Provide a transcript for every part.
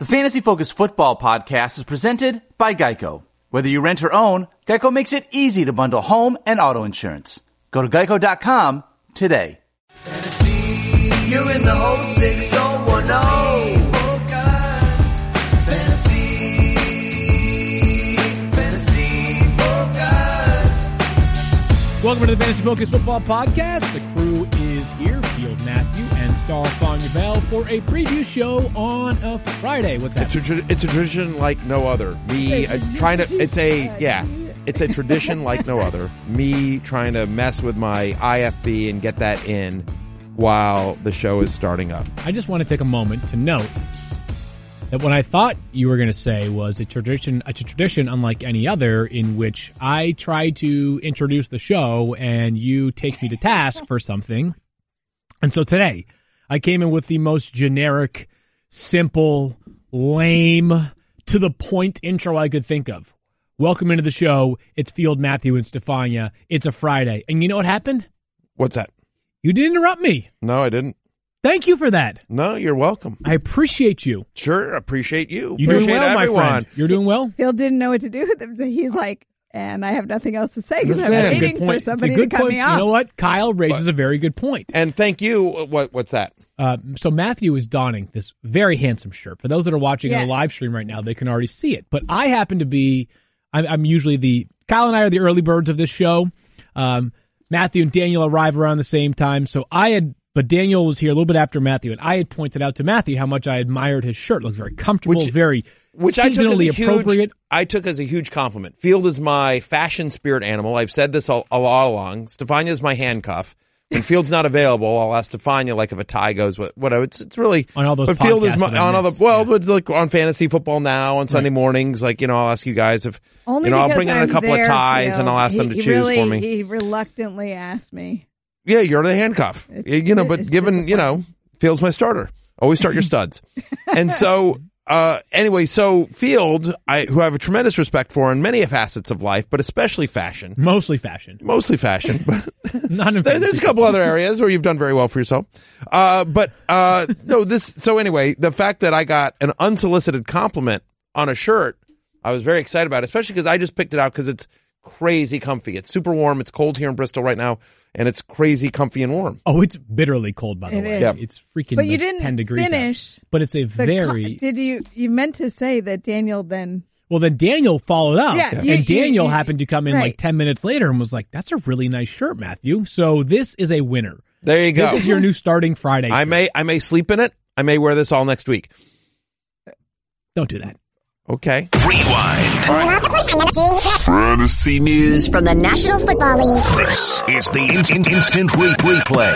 The Fantasy Focus Football Podcast is presented by Geico. Whether you rent or own, Geico makes it easy to bundle home and auto insurance. Go to geico.com today. Fantasy, you're in the whole 6010. Focus. Fantasy, fantasy focus. Welcome to the Fantasy Focus Football Podcast. The crew Matthew and Stefania Bell, for a preview show on a Friday. What's It's a, tra- it's a tradition like no other. Me uh, trying to, it's a, yeah, it's a tradition like no other. Me trying to mess with my IFB and get that in while the show is starting up. I just want to take a moment to note that what I thought you were going to say was a tradition, a tradition unlike any other, in which I try to introduce the show and you take me to task for something. And so today, I came in with the most generic, simple, lame, to the point intro I could think of. Welcome into the show. It's Field Matthew and Stefania. It's a Friday. And you know what happened? What's that? You didn't interrupt me. No, I didn't. Thank you for that. No, you're welcome. I appreciate you. Sure, appreciate you. You're doing well, everyone. my friend. You're doing well. Field didn't know what to do with him, so he's like, and I have nothing else to say because I'm That's good waiting for It's a somebody good to cut point. me off. You know what? Kyle raises a very good point. And thank you. What? What's that? Uh, so Matthew is donning this very handsome shirt. For those that are watching on Yeah. the live stream right now, they can already see it. But I happen to be, I'm, I'm usually the Kyle and I are the early birds of this show. Um, Matthew and Daniel arrive around the same time, so I had. But Daniel was here a little bit after Matthew, and I had pointed out to Matthew how much I admired his shirt. It looks very comfortable, Which- very Which I took as seasonally a huge, appropriate. I took as a huge compliment. Field is my fashion spirit animal. I've said this all, all along. Stefania is my handcuff. When Field's not available, I'll ask Stefania like if a tie goes, what, whatever. It's it's really On all those But Field is my, on all the well, yeah. but like on fantasy football now on Sunday mornings. Like you know, I'll ask you guys if Only you know I'll because bring in a I'm couple of ties Phil. and I'll ask them to He- he choose really, for me. He reluctantly asked me. Yeah, you're the handcuff. It's- you know, but given, you know, Field's my starter. Always start your studs. and so, uh, anyway, so Field, I, who I have a tremendous respect for in many facets of life, but especially fashion, Mostly fashion, mostly fashion, but not in there- there's a couple other areas where you've done very well for yourself. Uh, but, uh, no, this, so anyway, the fact that I got an unsolicited compliment on a shirt, I was very excited about, it, especially because I just picked it out because it's crazy comfy. It's super warm. It's cold here in Bristol right now, and it's crazy comfy and warm. Oh, it's bitterly cold, by the It way. is. Yep. It's freaking But you like didn't 10 degrees out. finish But it's a The co- very did you? You meant to say that Daniel then? well. Then Daniel followed up, Yeah, you- and Daniel you- happened to come in like ten minutes later and was like, "That's a really nice shirt, Matthew." So this is a winner. There you go. This is your new starting Friday. I shirt. may I may sleep in it. I may wear this all next week. don't do that. Okay. Rewind. Fantasy news. from the National Football League. This is the instant, instant re- replay.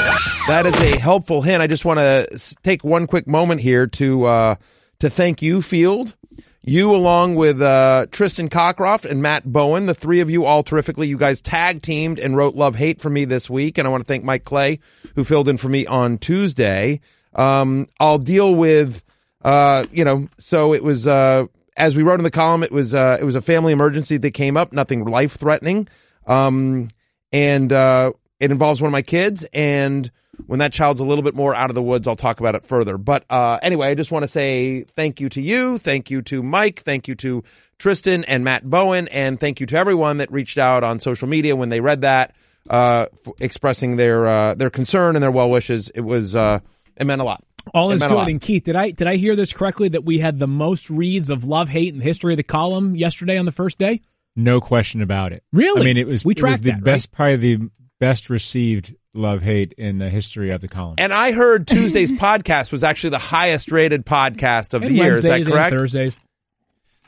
That is a helpful hint. I just want to take one quick moment here to uh, to thank you, Field. You, along with uh, Tristan Cockcroft and Matt Bowen, the three of you all terrifically. You guys tag teamed and wrote "Love Hate" for me this week, and I want to thank Mike Clay who filled in for me on Tuesday. Um, I'll deal with, uh, you know, so it was uh, as we wrote in the column, it was uh, it was a family emergency that came up, nothing life threatening, um, and uh, it involves one of my kids and when that child's a little bit more out of the woods, I'll talk about it further. But uh, anyway, I just want to say thank you to you, thank you to Mike, thank you to Tristan and Matt Bowen, and thank you to everyone that reached out on social media when they read that, uh, f- expressing their uh, their concern and their well wishes. It was uh, it meant a lot. All is good. And Keith, did I did I hear this correctly that we had the most reads of love hate in the history of the column yesterday on the first day? No question about it. Really? I mean, it was We it was the that, best, probably the best received love hate in the history of the column. And I heard Tuesday's podcast was actually the highest rated podcast of And the year. Is that Wednesdays and correct? Thursdays.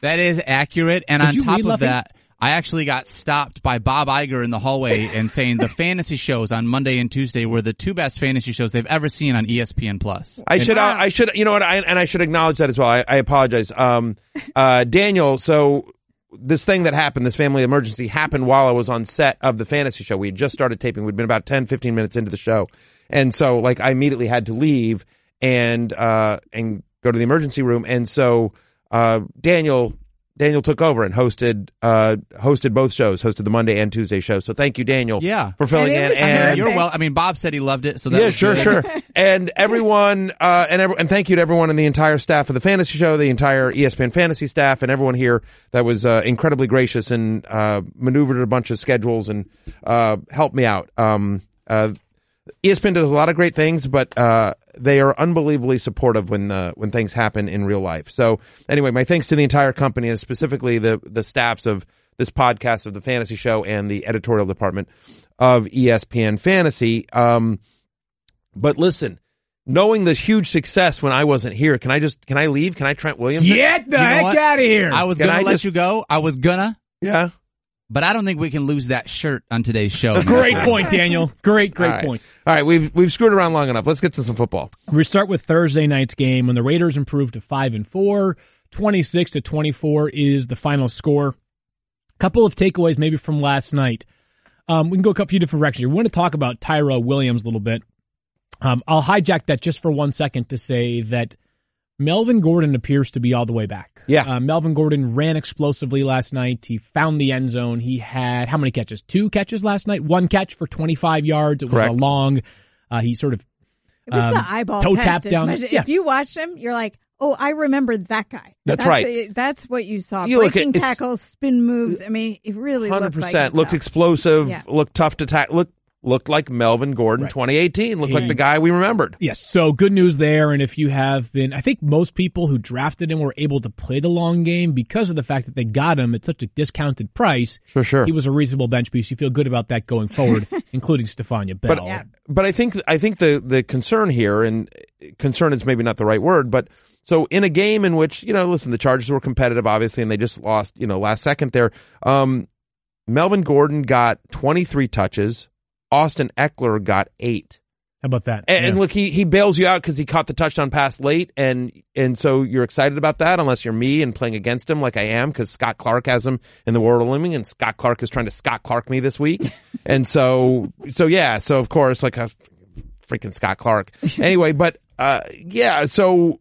That is accurate. And Did on top of that, Hate? That, I actually got stopped by Bob Iger in the hallway and saying the fantasy shows on Monday and Tuesday were the two best fantasy shows they've ever seen on ESPN Plus. I should, uh, I should, you know what, I, and I should acknowledge that as well. I, I apologize. Um, uh, Daniel, so this thing that happened, this family emergency happened while I was on set of the fantasy show. We had just started taping. We'd been about 10, 15 minutes into the show. And so, like, I immediately had to leave and, uh, and go to the emergency room. And so, uh, Daniel Daniel took over and hosted uh, hosted both shows, hosted the Monday and Tuesday show. So thank you, Daniel, Yeah. for filling And in. was And You're well. I mean, Bob said he loved it, so that yeah, was sure, good. sure. And everyone, uh, and every, and thank you to everyone in the entire staff of the fantasy show, the entire ESPN fantasy staff, and everyone here that was uh, incredibly gracious and uh, maneuvered a bunch of schedules and uh, helped me out. Um, uh, ESPN does a lot of great things, but uh, they are unbelievably supportive when uh, when things happen in real life. So anyway, my thanks to the entire company and specifically the the staffs of this podcast of the fantasy show and the editorial department of ESPN Fantasy. Um, but listen, knowing the huge success when I wasn't here, can I just can I leave? Can I Trent Williams? Get the You know heck what? out of here. I was Can gonna I let just- you go. I was gonna, Yeah. But I don't think we can lose that shirt on today's show. Great point, Daniel. Great, great All right. point. All right, we've we've screwed around long enough. Let's get to some football. We start with Thursday night's game when the Raiders improved to 5 and 4. 26 to 24 is the final score. Couple of takeaways maybe from last night. Um, we can go a few different directions. We want to talk about Tyrell Williams a little bit. Um, I'll hijack that just for one second to say that Melvin Gordon appears to be all the way back. Yeah. Uh, Melvin Gordon ran explosively last night. He found the end zone. He had how many catches? Two catches last night. One catch for 25 yards. It was Correct. a long. Uh, he sort of It was Um, the eyeball toe tap as down- much- yeah. If you watched him, you're like, oh, I remember that guy. That's right. what- That's what you saw. You look at- Breaking tackles, spin moves. I mean, it really Hundred looked like percent. Looked explosive. Yeah. Looked tough to tackle. Looked looked like Melvin Gordon, Right. 2018. Looked like the guy we remembered. Yes, so good news there. And if you have been, I think most people who drafted him were able to play the long game because of the fact that they got him at such a discounted price. For sure. He was a reasonable bench piece. You feel good about that going forward, including Stefania Bell. But but I think I think the the concern here and concern is maybe not the right word, but so in a game in which you know, listen, the Chargers were competitive, obviously, and they just lost, you know, last second there. Um, Melvin Gordon got 23 touches. Austin Ekeler got eight. How about that? And, and look, he he bails you out because he caught the touchdown pass late, and and so you're excited about that, unless you're me and playing against him like I am, because Scott Clark has him in the world of living, and Scott Clark is trying to Scott Clark me this week, and so so yeah, so of course like a freaking Scott Clark. Anyway, but uh yeah, so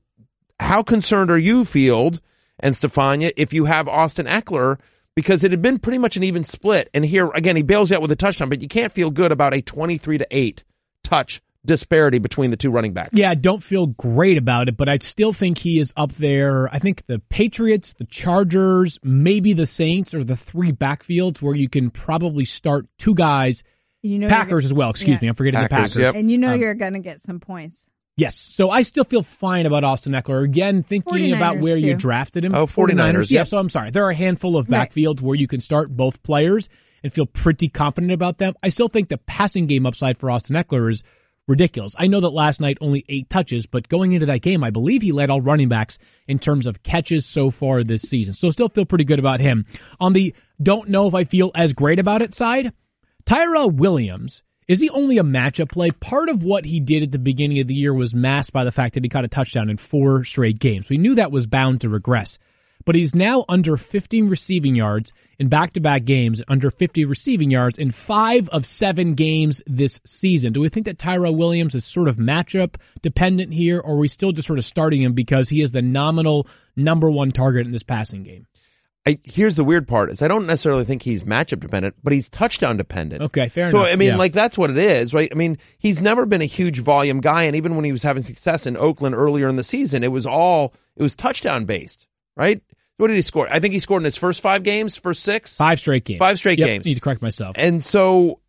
how concerned are you, Field and Stefania, if you have Austin Ekeler? Because it had been pretty much an even split, and here again he bails you out with a touchdown, but you can't feel good about a twenty-three to eight touch disparity between the two running backs. Yeah, I don't feel great about it, but I still think he is up there. I think the Patriots, the Chargers, maybe the Saints are the three backfields where you can probably start two guys. You know, you're Packers as well. Excuse Yeah. me, I'm forgetting the Packers, Packers. yep. And you know Um, you're going to get some points. Yes. So I still feel fine about Austin Ekeler. Again, thinking about 49ers where you drafted him. Oh, 49ers, Yeah. yep. So I'm sorry. There are a handful of Right. backfields where you can start both players and feel pretty confident about them. I still think the passing game upside for Austin Ekeler is ridiculous. I know that last night only eight touches, but going into that game, I believe he led all running backs in terms of catches so far this season. So still feel pretty good about him. On the don't know if I feel as great about it side, Tyrell Williams is he only a matchup play? Part of what he did at the beginning of the year was masked by the fact that he caught a touchdown in four straight games. We knew that was bound to regress. But he's now under 15 receiving yards in back-to-back games, under 50 receiving yards in five of seven games this season. Do we think that Tyrell Williams is sort of matchup dependent here, or are we still just sort of starting him because he is the nominal number one target in this passing game? I, here's the weird part is I don't necessarily think he's matchup dependent, but he's touchdown dependent. Okay, fair so, enough. So I mean, Yeah. like that's what it is, right? I mean, he's never been a huge volume guy, and even when he was having success in Oakland earlier in the season, it was all it was touchdown based, right? What did he score? I think he scored in his first five games, first six, Five straight games. Five straight Yep, games. Need to correct myself. and so,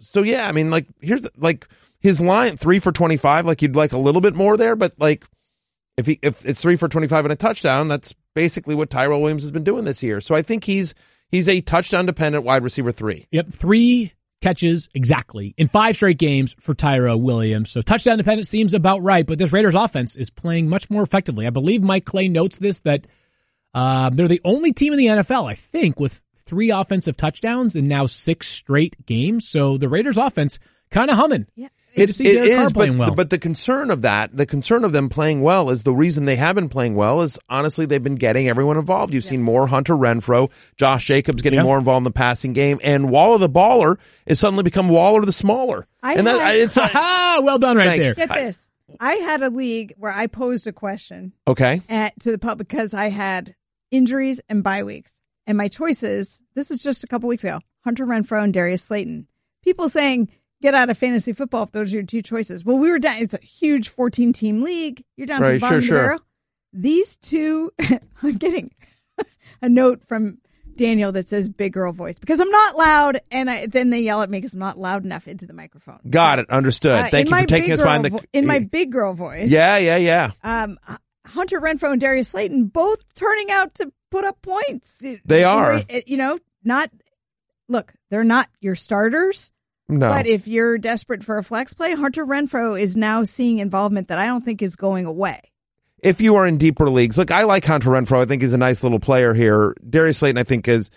so yeah, I mean, like here's the, like his line three for twenty five. Like you'd like a little bit more there, but like if he if it's three for twenty five and a touchdown, that's basically what Tyrell Williams has been doing this year. So I think he's he's a touchdown dependent wide receiver three. Yep, three catches exactly in five straight games for Tyrell Williams. So touchdown dependent seems about right, but this Raiders offense is playing much more effectively. I believe Mike Clay notes this that uh, they're the only team in the NFL, I think, with three offensive touchdowns in now six straight games. So the Raiders offense kind of humming. Yeah. Good to see It Derek Carr is, but, well. but the concern of that, the concern of them playing well is the reason they have been playing well is honestly they've been getting everyone involved. You've seen more Hunter Renfrow, Josh Jacobs getting Yeah. more involved in the passing game, and Waller the baller has suddenly become Waller the smaller. I and that, had- it's Ah, well done right Thanks. there. Get this. I had a league where I posed a question okay. at, to the public because I had injuries and bye weeks. And my choices, this is just a couple weeks ago, Hunter Renfrow and Darius Slayton. People saying, get out of fantasy football if those are your two choices. Well, we were down, it's a huge 14 team league. You're down to Right, the bottom sure, the sure. barrel. These two, I'm getting a note from Daniel that says big girl voice because I'm not loud. And I, then they yell at me because I'm not loud enough into the microphone. Got it. Understood. Uh, Thank you for taking us behind the. vo- in my big girl voice. yeah, yeah, yeah. Um, Hunter Renfrow and Darius Slayton both turning out to put up points. They are. You know, not look, they're not your starters, No. but if you're desperate for a flex play, Hunter Renfrow is now seeing involvement that I don't think is going away. if you are in deeper leagues, look, I like Hunter Renfrow. I think he's a nice little player here. Darius Slayton, I think, is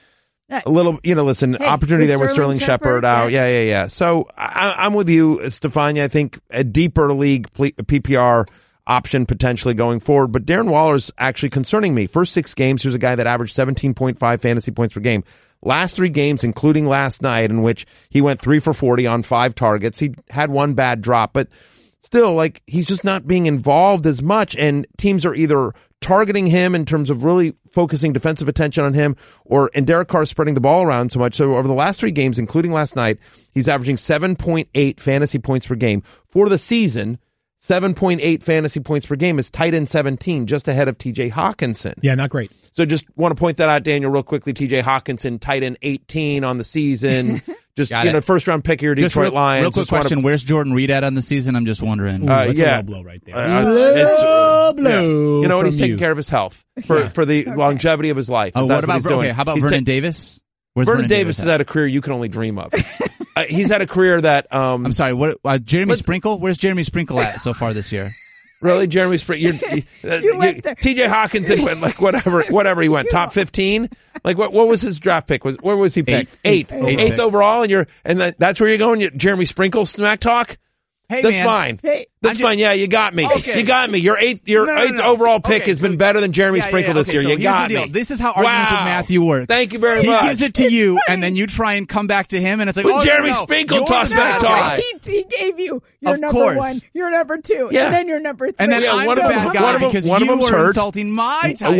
Uh, a little, you know, listen, Hey, opportunity there with Sterling Sterling Shepard out. Yeah, yeah, yeah. So I, I'm with you, Stefania. I think a deeper league ple- PPR option potentially going forward. But Darren Waller's actually concerning me. First six games, here's a guy that averaged 17.5 fantasy points per game. Last three games, including last night, in which he went three for 40 on five targets. He had one bad drop, but still, like, he's just not being involved as much. And teams are either targeting him in terms of really focusing defensive attention on him or, and Derek Carr spreading the ball around so much. So over the last three games, including last night, he's averaging 7.8 fantasy points per game for the season. 7.8 fantasy points per game is tight end 17, just ahead of TJ Hockenson. Yeah, not great. So just want to point that out, Daniel, real quickly. TJ Hockenson, tight end 18 on the season. Just, Got you know, first round pick here, your Just Detroit real, Lions. real quick Just wanna- question: Where's Jordan Reed at on the season? I'm just wondering. Ooh, Uh, that's yeah. a blow right there. Uh, low it's, uh, blow. You know what? He's taking you. care of his health for, for the longevity of his life. oh, what about he's okay? How about He's Vernon ta- Davis? Where's Vernon Davis at? has had a career you can only dream of. uh, he's had a career that, um, I'm sorry. What? Uh, Jeremy Let's- Sprinkle? Where's Jeremy Sprinkle at so far this year? really, Jeremy Spring, you're, uh, You went there. TJ Hockenson went like whatever, whatever he went, top 15. Like what, what was his draft pick? Was, where was he picked? Eighth. Eighth. Eighth. Eighth, Eighth. overall. And you're, and that, that's where you're going. You, Jeremy Sprinkle smack talk. Hey, That's man. fine. Hey, That's I'm fine. Yeah, you got me. Okay. You got me. Your eighth, your No, no, no, eighth overall pick Okay, has been better than Jeremy Yeah, yeah, Sprinkle yeah. this Okay, year. so you got me. This is how arguments with Matthew work. Thank you very he much. He gives it to you, and then you try and come back to him, and it's like, When oh, Jeremy Sprinkle you're the back guy. he, he gave you your Of number course. one, your number two, Yeah. and then your number three. And then Yeah, I'm one the of bad them- guy one of them- because you were hurt. insulting my Uh,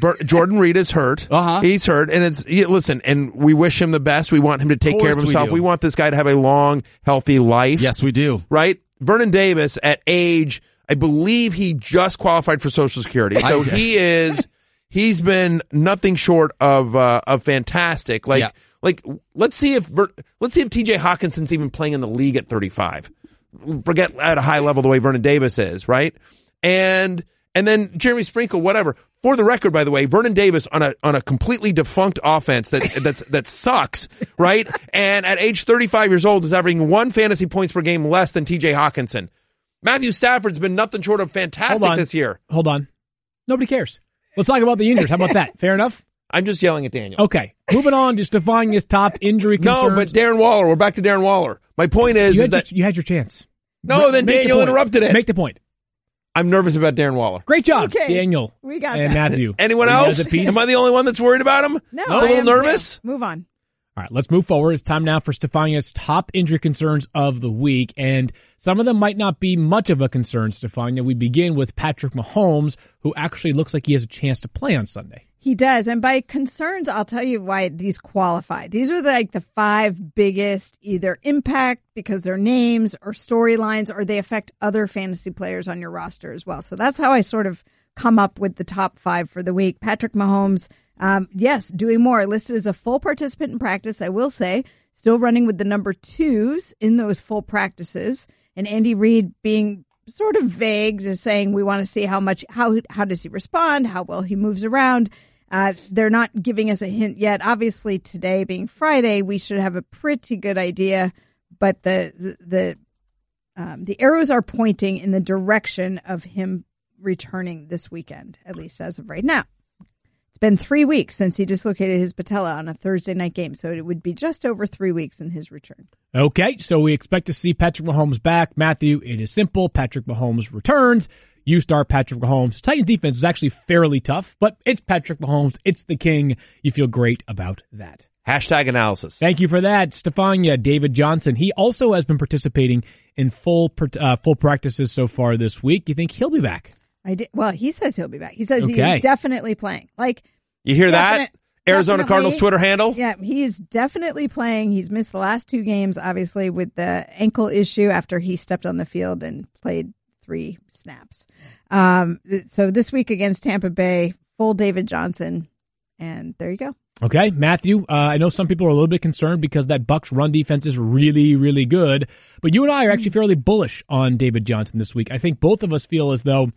tight one end. of Bur- Jordan Reed is hurt. Uh-huh. He's hurt, and it's yeah, listen. And we wish him the best. We want him to take care of Course we himself. We, want this guy to have a long, healthy life. yes, we do. right. Vernon Davis at age, I believe he just qualified for Social Security, so I- he is. He's been nothing short of uh, of fantastic. Like Yeah. like let's see if let's see if T.J. Hockenson's even playing in the league at 35. Forget at a high level the way Vernon Davis is, right? And and then Jeremy Sprinkle, whatever. For the record, by the way, Vernon Davis on a on a completely defunct offense that that's that sucks, right? And at age 35 years old is averaging one fantasy points per game less than T.J. Hockenson. Matthew Stafford's been nothing short of Hold fantastic on. this year. Hold on. Nobody cares. Let's talk about the injuries. How about that? Fair enough? I'm just yelling at Daniel. Okay. Moving on to Stefania's top injury concerns. no, but Darren Waller. We're back to Darren Waller. My point is, you is had, that your, you had your chance. no, then Make Daniel point. interrupted it. Make the point. I'm nervous about Darren Waller. Great job, Okay. Daniel. We got and that. Matthew. Anyone You guys else? at peace? Am I the only one that's worried about him? no, a I little am nervous. too. Move on. All right, let's move forward. It's time now for Stefania's top injury concerns of the week. And some of them might not be much of a concern, Stefania. We begin with Patrick Mahomes, who actually looks like he has a chance to play on Sunday. He does. And by concerns, I'll tell you why these qualify. These are like the five biggest either impact because they're names or storylines or they affect other fantasy players on your roster as well. So that's how I sort of come up with the top five for the week. Patrick Mahomes, um, yes, doing more. Listed as a full participant in practice, I will say, still running with the number twos in those full practices. And Andy Reid being sort of vague, just saying we want to see how much, how, how does he respond, how well he moves around. Uh, they're not giving us a hint yet. Obviously, today being Friday, we should have a pretty good idea. But the the um, the arrows are pointing in the direction of him returning this weekend, at least as of right now. It's been three weeks since he dislocated his patella on a Thursday night game, so it would be just over three weeks in his return. Okay, so we expect to see Patrick Mahomes back. Matthew, it is simple. Patrick Mahomes returns. You start Patrick Mahomes. Titan defense is actually fairly tough, but it's Patrick Mahomes. It's the king. You feel great about that. Hashtag analysis. Thank you for that, Stefania. David Johnson. He also has been participating in full uh, full practices so far this week. You think he'll be back? I did. Well, he says he'll be back. He says Okay. he's definitely playing. Like, You hear that? Arizona. Cardinals Twitter handle? yeah, he is definitely playing. He's missed the last two games, obviously, with the ankle issue after he stepped on the field and played three snaps. Um, so this week against Tampa Bay, full David Johnson, and there you go. Okay, Matthew. Uh, I know some people are a little bit concerned because that Bucks run defense is really, really good. But you and I are actually fairly bullish on David Johnson this week. I think both of us feel as though,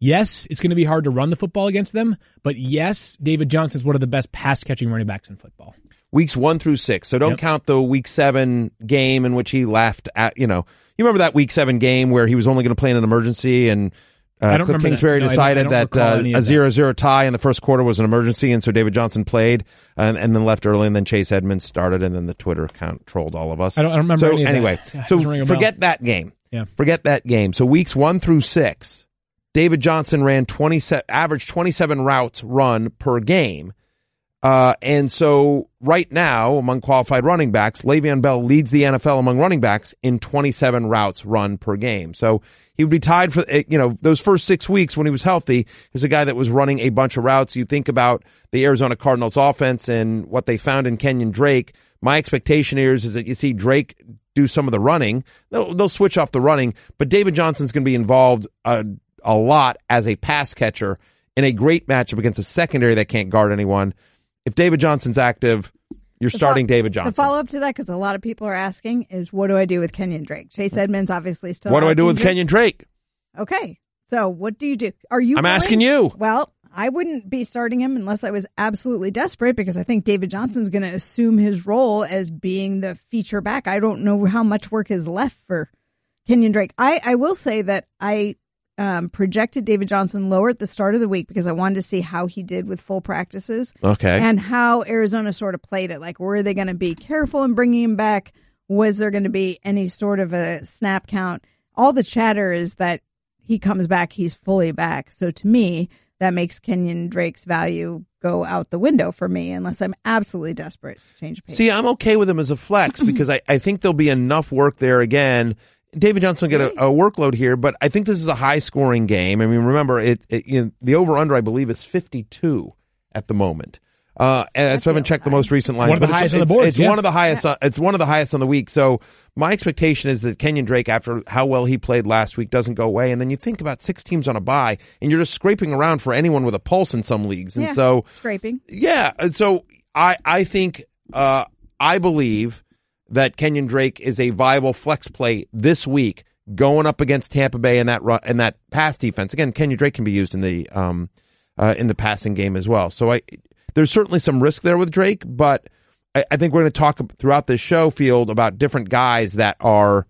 yes, it's going to be hard to run the football against them, but yes, David Johnson is one of the best pass catching running backs in football. weeks one through six. So don't Yep. count the week seven game in which he left at, you know, you remember that week seven game where he was only going to play in an emergency and uh, Cliff. Kingsbury No, I don't- I decided don't that uh, a zero zero tie in the first quarter was an emergency, and so David Johnson played and, and then left early, and then Chase Edmonds started, and then the Twitter account trolled all of us. I don't- I don't remember So anyway, so doesn't ring a bell. forget that game. Yeah. Forget that game. So weeks one through six, David Johnson ran twenty average twenty seven routes run per game. Uh, and so right now, among qualified running backs, Le'Veon Bell leads the NFL among running backs in 27 routes run per game. So he would be tied for, eh, you know, those first six weeks when he was healthy, he was a guy that was running a bunch of routes. You think about the Arizona Cardinals offense and what they found in Kenyan Drake. My expectation here is, is that you see Drake do some of the running. They'll, they'll switch off the running, but David Johnson's going to be involved a, a lot as a pass catcher in a great matchup against a secondary that can't guard anyone. If David Johnson's active, you're starting David Johnson. The follow up to that, because a lot of people are asking, is what do I do with Kenyan Drake? Chase Edmonds obviously still. what do I do with. Kenyan Drake? Okay, so what do you do? Are you? I'm willing- asking you. Well, I wouldn't be starting him unless I was absolutely desperate because I think David Johnson's going to assume his role as being the feature back. I don't know how much work is left for Kenyan Drake. I, I will say that I um, projected David Johnson lower at the start of the week because I wanted to see how he did with full practices Okay. and how Arizona sort of played it. Like, were they going to be careful in bringing him back? Was there going to be any sort of a snap count? All the chatter is that he comes back, he's fully back. So to me, that makes Kenyan Drake's value go out the window for me unless I'm absolutely desperate to change pace. See, I'm okay with him as a flex because I, I think there'll be enough work there again. David Johnson will get a, a workload here, but I think this is a high scoring game. I mean, remember it, it you know, the over under I believe is 52 at the moment. Uh, and so I haven't checked the most recent lines. One of the but it's- highest on the it's- It's yeah. one of the highest. on- It's one of the highest on the week. So my expectation is that Kenyan Drake, after how well he played last week, doesn't go away. And then you think about six teams on a bye, and you're just scraping around for anyone with a pulse in some leagues. And Yeah, so scraping. yeah, and so I I think uh, I believe that Kenyan Drake is a viable flex play this week, going up against Tampa Bay and that and that pass defense. Again, Kenyan Drake can be used in the um uh, in the passing game as well. So I there's certainly some risk there with Drake, but I, I think we're going to talk throughout this show field about different guys that are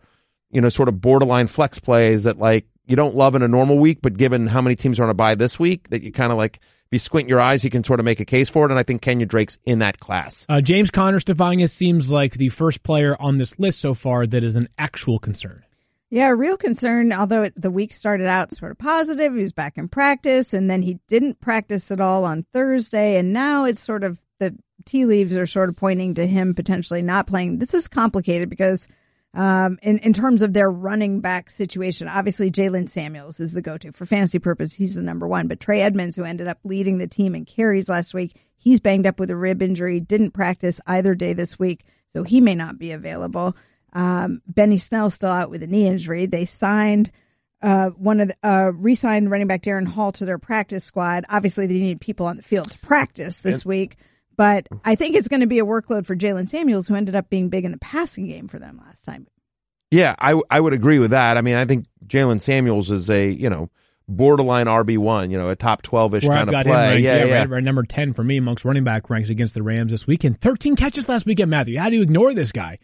you know sort of borderline flex plays that like you don't love in a normal week, but given how many teams are on a buy this week, that you kind of like if you squint your eyes, you can sort of make a case for it. And I think Kenyan Drake's in that class. Uh, James Conner Stefanius seems like the first player on this list so far that is an actual concern. Yeah, a real concern. Although it, the week started out sort of positive, he was back in practice, and then he didn't practice at all on Thursday, and now it's sort of the tea leaves are sort of pointing to him potentially not playing. This is complicated because, um, in in terms of their running back situation, obviously Jaylen Samuels is the go-to for fantasy purpose. He's the number one, but Trey Edmunds, who ended up leading the team in carries last week, he's banged up with a rib injury, didn't practice either day this week, so he may not be available. Um, Benny Snell still out with a knee injury. They signed uh, one of the uh, re-signed running back Darren Hall to their practice squad. Obviously, they need people on the field to practice this week, but I think it's going to be a workload for Jaylen Samuels, who ended up being big in the passing game for them last time. Yeah, I I would agree with that. I mean, I think Jaylen Samuels is a you know borderline RB one, you know, a top twelve ish kind I've of got play. him ranked, yeah, yeah, yeah. Right, right, number ten for me amongst running back ranks against the Rams this weekend. Thirteen catches last weekend, Matthew. How do you ignore this guy?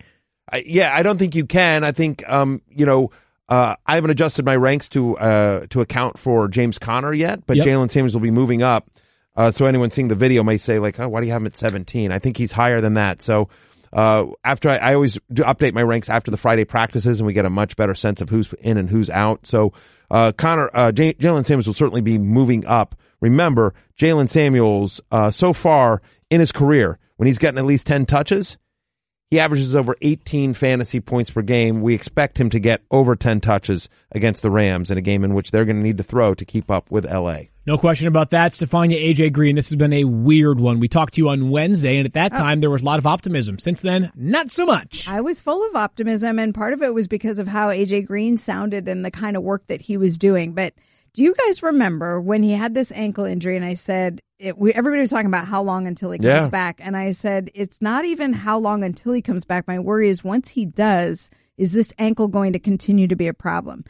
I, yeah, I don't think you can. I think, um, you know, uh, I haven't adjusted my ranks to uh, to account for James Conner yet, but Yep. Jaylen Samuels will be moving up. Uh, so anyone seeing the video may say like, "Oh, why do you have him at 17?" I think he's higher than that. So uh, after I, I always do update my ranks after the Friday practices, and we get a much better sense of who's in and who's out. So uh, Conner, uh, J- Jaylen Samuels will certainly be moving up. Remember, Jaylen Samuels uh, so far in his career, when he's gotten at least 10 touches, He averages over 18 fantasy points per game. We expect him to get over 10 touches against the Rams in a game in which they're going to need to throw to keep up with LA. No question about that. Stefania AJ Green, this has been a weird one. We talked to you on Wednesday, and at that oh. time there was a lot of optimism. Since then, not so much. I was full of optimism, and part of it was because of how AJ Green sounded and the kind of work that he was doing. But do you guys remember when he had this ankle injury? And I said, it, we, everybody was talking about how long until he comes Yeah. back. And I said, it's not even how long until he comes back. My worry is once he does, is this ankle going to continue to be a problem?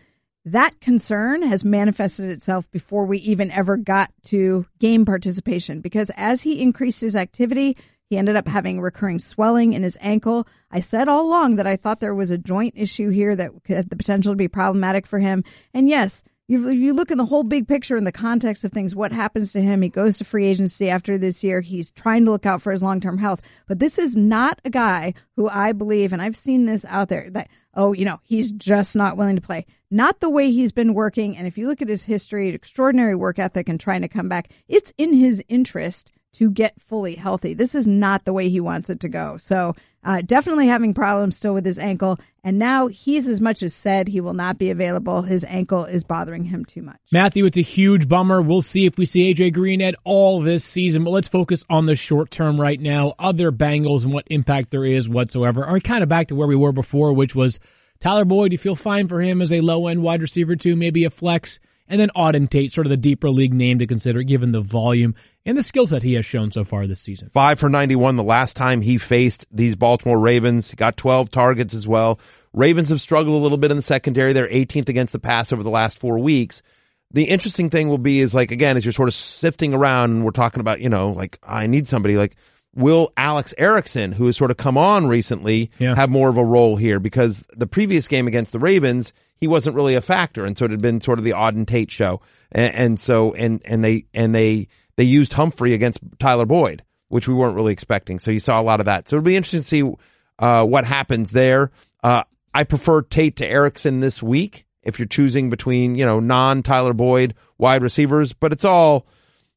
That concern has manifested itself before we even ever got to game participation because as he increased his activity, he ended up having recurring swelling in his ankle. I said all along that I thought there was a joint issue here that had the potential to be problematic for him. And yes, you, you look in the whole big picture in the context of things, what happens to him? He goes to free agency after this year. He's trying to look out for his long term health. But this is not a guy who I believe, and I've seen this out there, that, oh, you know, he's just not willing to play. Not the way he's been working. And if you look at his history, extraordinary work ethic and trying to come back, it's in his interest to get fully healthy. This is not the way he wants it to go. So, uh, definitely having problems still with his ankle. And now he's as much as said he will not be available. His ankle is bothering him too much. Matthew, it's a huge bummer. We'll see if we see AJ Green at all this season, but let's focus on the short term right now. Other Bengals and what impact there is whatsoever. Are kind of back to where we were before, which was Tyler Boyd? Do you feel fine for him as a low end wide receiver too, maybe a flex, and then Auden Tate, sort of the deeper league name to consider given the volume and the skill set he has shown so far this season. Five for 91 the last time he faced these Baltimore Ravens. He got 12 targets as well. Ravens have struggled a little bit in the secondary. They're 18th against the pass over the last four weeks. The interesting thing will be is like, again, as you're sort of sifting around and we're talking about, you know, like, I need somebody like, will Alex Erickson, who has sort of come on recently, Yeah. have more of a role here? Because the previous game against the Ravens, he wasn't really a factor. And so it had been sort of the Auden Tate show. And, and so, and, and they, and they, they used Humphrey against Tyler Boyd, which we weren't really expecting. So you saw a lot of that. So it'll be interesting to see uh, what happens there. Uh, I prefer Tate to Erickson this week if you're choosing between, you know, non Tyler Boyd wide receivers, but it's all,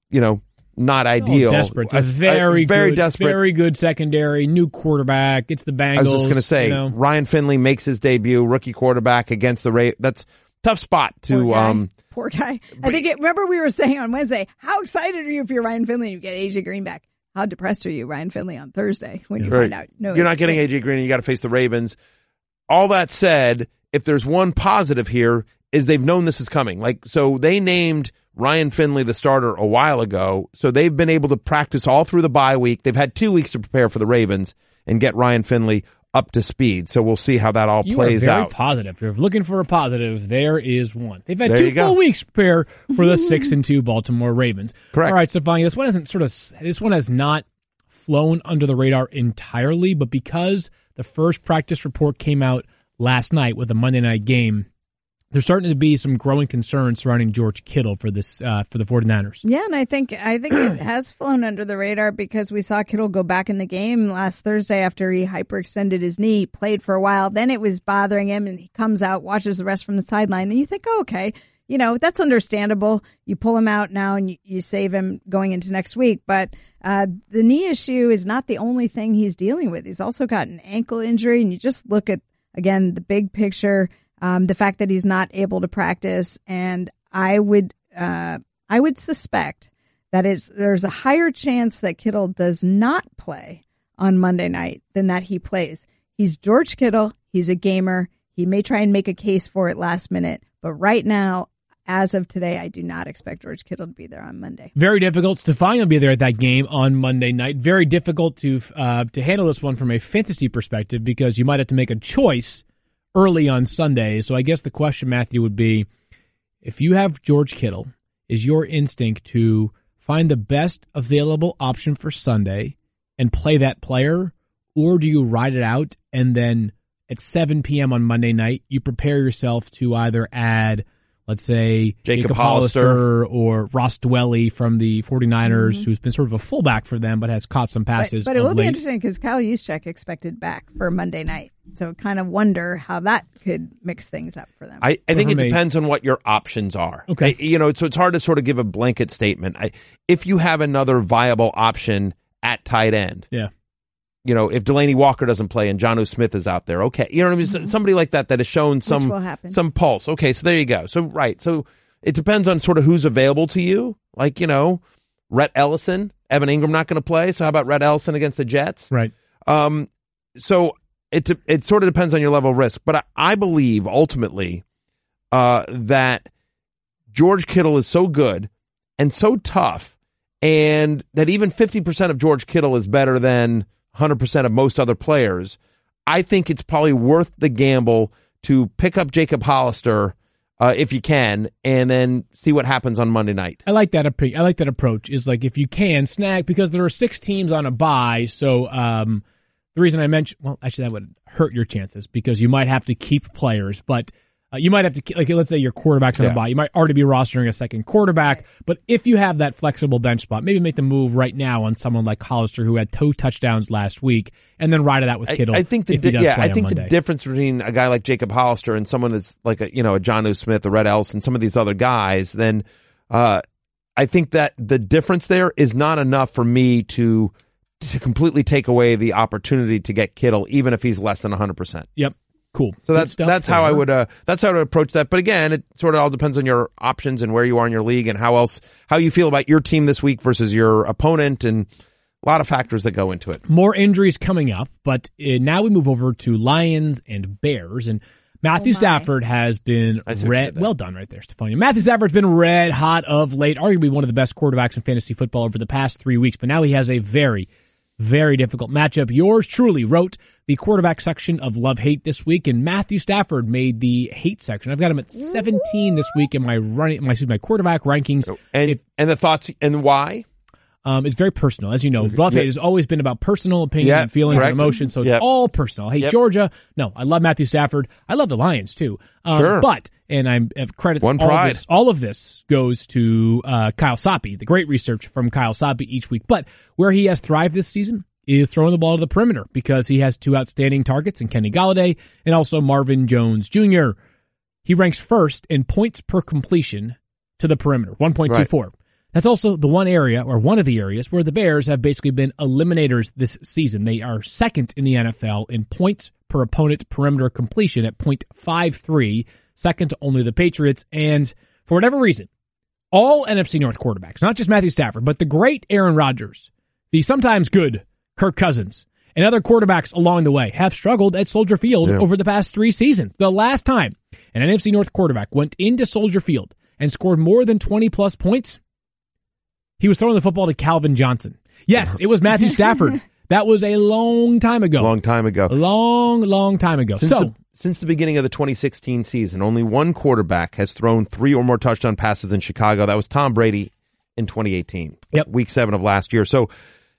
you know, not ideal. Oh, desperate. It's a I- I- very, very good, desperate. very good secondary, new quarterback. It's the Bengals. I was just going to say, you know. Ryan Finley makes his debut, rookie quarterback against the Ray. That's tough spot Poor to, guy. um, Poor guy. I think it, remember we were saying on Wednesday, how excited are you if you're Ryan Finley and you get AJ Green back? How depressed are you, Ryan Finley, on Thursday when you Right. find out? No, You're not getting AJ Green and you got to face the Ravens. All that said, if there's one positive here is they've known this is coming. Like, so they named Ryan Finley the starter a while ago. So they've been able to practice all through the bye week. They've had two weeks to prepare for the Ravens and get Ryan Finley up to speed. So we'll see how that all You plays are very out. positive. If you're looking for a positive, there is one. They've had There two full weeks to prepare for the six and two Baltimore Ravens. Correct. All right, Stefani, this one hasn't sort of this one has not flown under the radar entirely, but because the first practice report came out last night with the Monday night game, there's starting to be some growing concerns surrounding George Kittle for this uh, for the 49ers. Yeah, and I think I think it has flown under the radar because we saw Kittle go back in the game last Thursday after he hyperextended his knee, played for a while, then it was bothering him, and he comes out, watches the rest from the sideline, and you think, oh, okay, you know that's understandable. You pull him out now, and you, you save him going into next week, but uh, the knee issue is not the only thing he's dealing with. He's also got an ankle injury, and you just look at again the big picture. Um, the fact that he's not able to practice, and I would, uh, I would suspect that it's there's a higher chance that Kittle does not play on Monday night than that he plays. He's George Kittle. He's a gamer. He may try and make a case for it last minute, but right now, as of today, I do not expect George Kittle to be there on Monday. Very difficult. Stefani will be there at that game on Monday night. Very difficult to uh, to handle this one from a fantasy perspective because you might have to make a choice early on Sunday. So I guess the question, Matthew, would be if you have George Kittle, is your instinct to find the best available option for Sunday and play that player, or do you ride it out and then at 7 p.m. on Monday night you prepare yourself to either add, let's say, Jacob Hollister or Ross Dwelley from the 49ers, mm-hmm. who's been sort of a fullback for them but has caught some passes but it of will be interesting because Kyle Juszczyk expected back for Monday night, so kind of wonder how that could mix things up for them. I, I think it me. depends on what your options are. Okay. I- you know, so it's hard to sort of give a blanket statement. I, if you have another viable option at tight end, Yeah. You know, if Delanie Walker doesn't play and Jonnu Smith is out there, okay, you know what I mean? S- Somebody like that that has shown some some pulse. Okay, so there you go. So right, so it depends on sort of who's available to you. Like you know, Rhett Ellison, Evan Engram not going to play. So how about Rhett Ellison against the Jets? Right. Um, so it it sort of depends on your level of risk, but I, I believe ultimately uh, that George Kittle is so good and so tough, and that even fifty percent of George Kittle is better than hundred percent of most other players. I think it's probably worth the gamble to pick up Jacob Hollister uh, if you can, and then see what happens on Monday night. I like that. I like that approach. Is like if you can snag because there are six teams on a bye. So um, the reason I mentioned, well, actually that would hurt your chances because you might have to keep players, but uh, you might have to like let's say your quarterback's on Yeah. a bye. You might already be rostering a second quarterback, but if you have that flexible bench spot, maybe make the move right now on someone like Hollister who had two touchdowns last week, and then ride it out with I, Kittle. I think the if he di- does yeah, play I think the difference between a guy like Jacob Hollister and someone that's like a you know a Jonnu Smith, a Rhett Ellison, some of these other guys, then uh, I think that the difference there is not enough for me to to completely take away the opportunity to get Kittle, even if he's less than hundred percent. Yep. Cool. So Good that's stuff that's how I would uh, that's how to approach that. But again, it sort of all depends on your options and where you are in your league and how else how you feel about your team this week versus your opponent and a lot of factors that go into it. More injuries coming up, but uh, now we move over to Lions and Bears. And Matthew Oh. Stafford has been I see what you red. Well done, right there, Stefania. Matthew Stafford's been red hot of late, arguably one of the best quarterbacks in fantasy football over the past three weeks. But now he has a very, very difficult matchup. Yours truly wrote the quarterback section of Love Hate this week, and Matthew Stafford made the hate section. I've got him at 17 this week in my running, my excuse me, my quarterback rankings. And If- and the thoughts and why? Um, it's very personal. As you know, love hate has always been about personal opinion Yeah, and feelings correct. and emotions. So it's Yep. all personal. I hate Yep. Georgia. No, I love Matthew Stafford. I love the Lions too. Um, Sure. But, and I'm credit One all pride. This, all of this goes to uh, Kyle Soppe, the great research from Kyle Soppe each week. But where he has thrived this season is throwing the ball to the perimeter because he has two outstanding targets in Kenny Golladay and also Marvin Jones Jr. He ranks first in points per completion to the perimeter, 1.24. That's also the one area, or one of the areas, where the Bears have basically been eliminators this season. They are second in the NFL in points per opponent perimeter completion at 0.53, second to only the Patriots. And for whatever reason, all NFC North quarterbacks, not just Matthew Stafford, but the great Aaron Rodgers, the sometimes good Kirk Cousins, and other quarterbacks along the way have struggled at Soldier Field Yeah. over the past three seasons. The last time an NFC North quarterback went into Soldier Field and scored more than 20 plus points, he was throwing the football to Calvin Johnson. Yes, it was Matthew Stafford. That was a long time ago. long time ago. Long, long time ago. Since so, the, since the beginning of the 2016 season, only one quarterback has thrown three or more touchdown passes in Chicago. That was Tom Brady in 2018. Yep. Week seven of last year. So,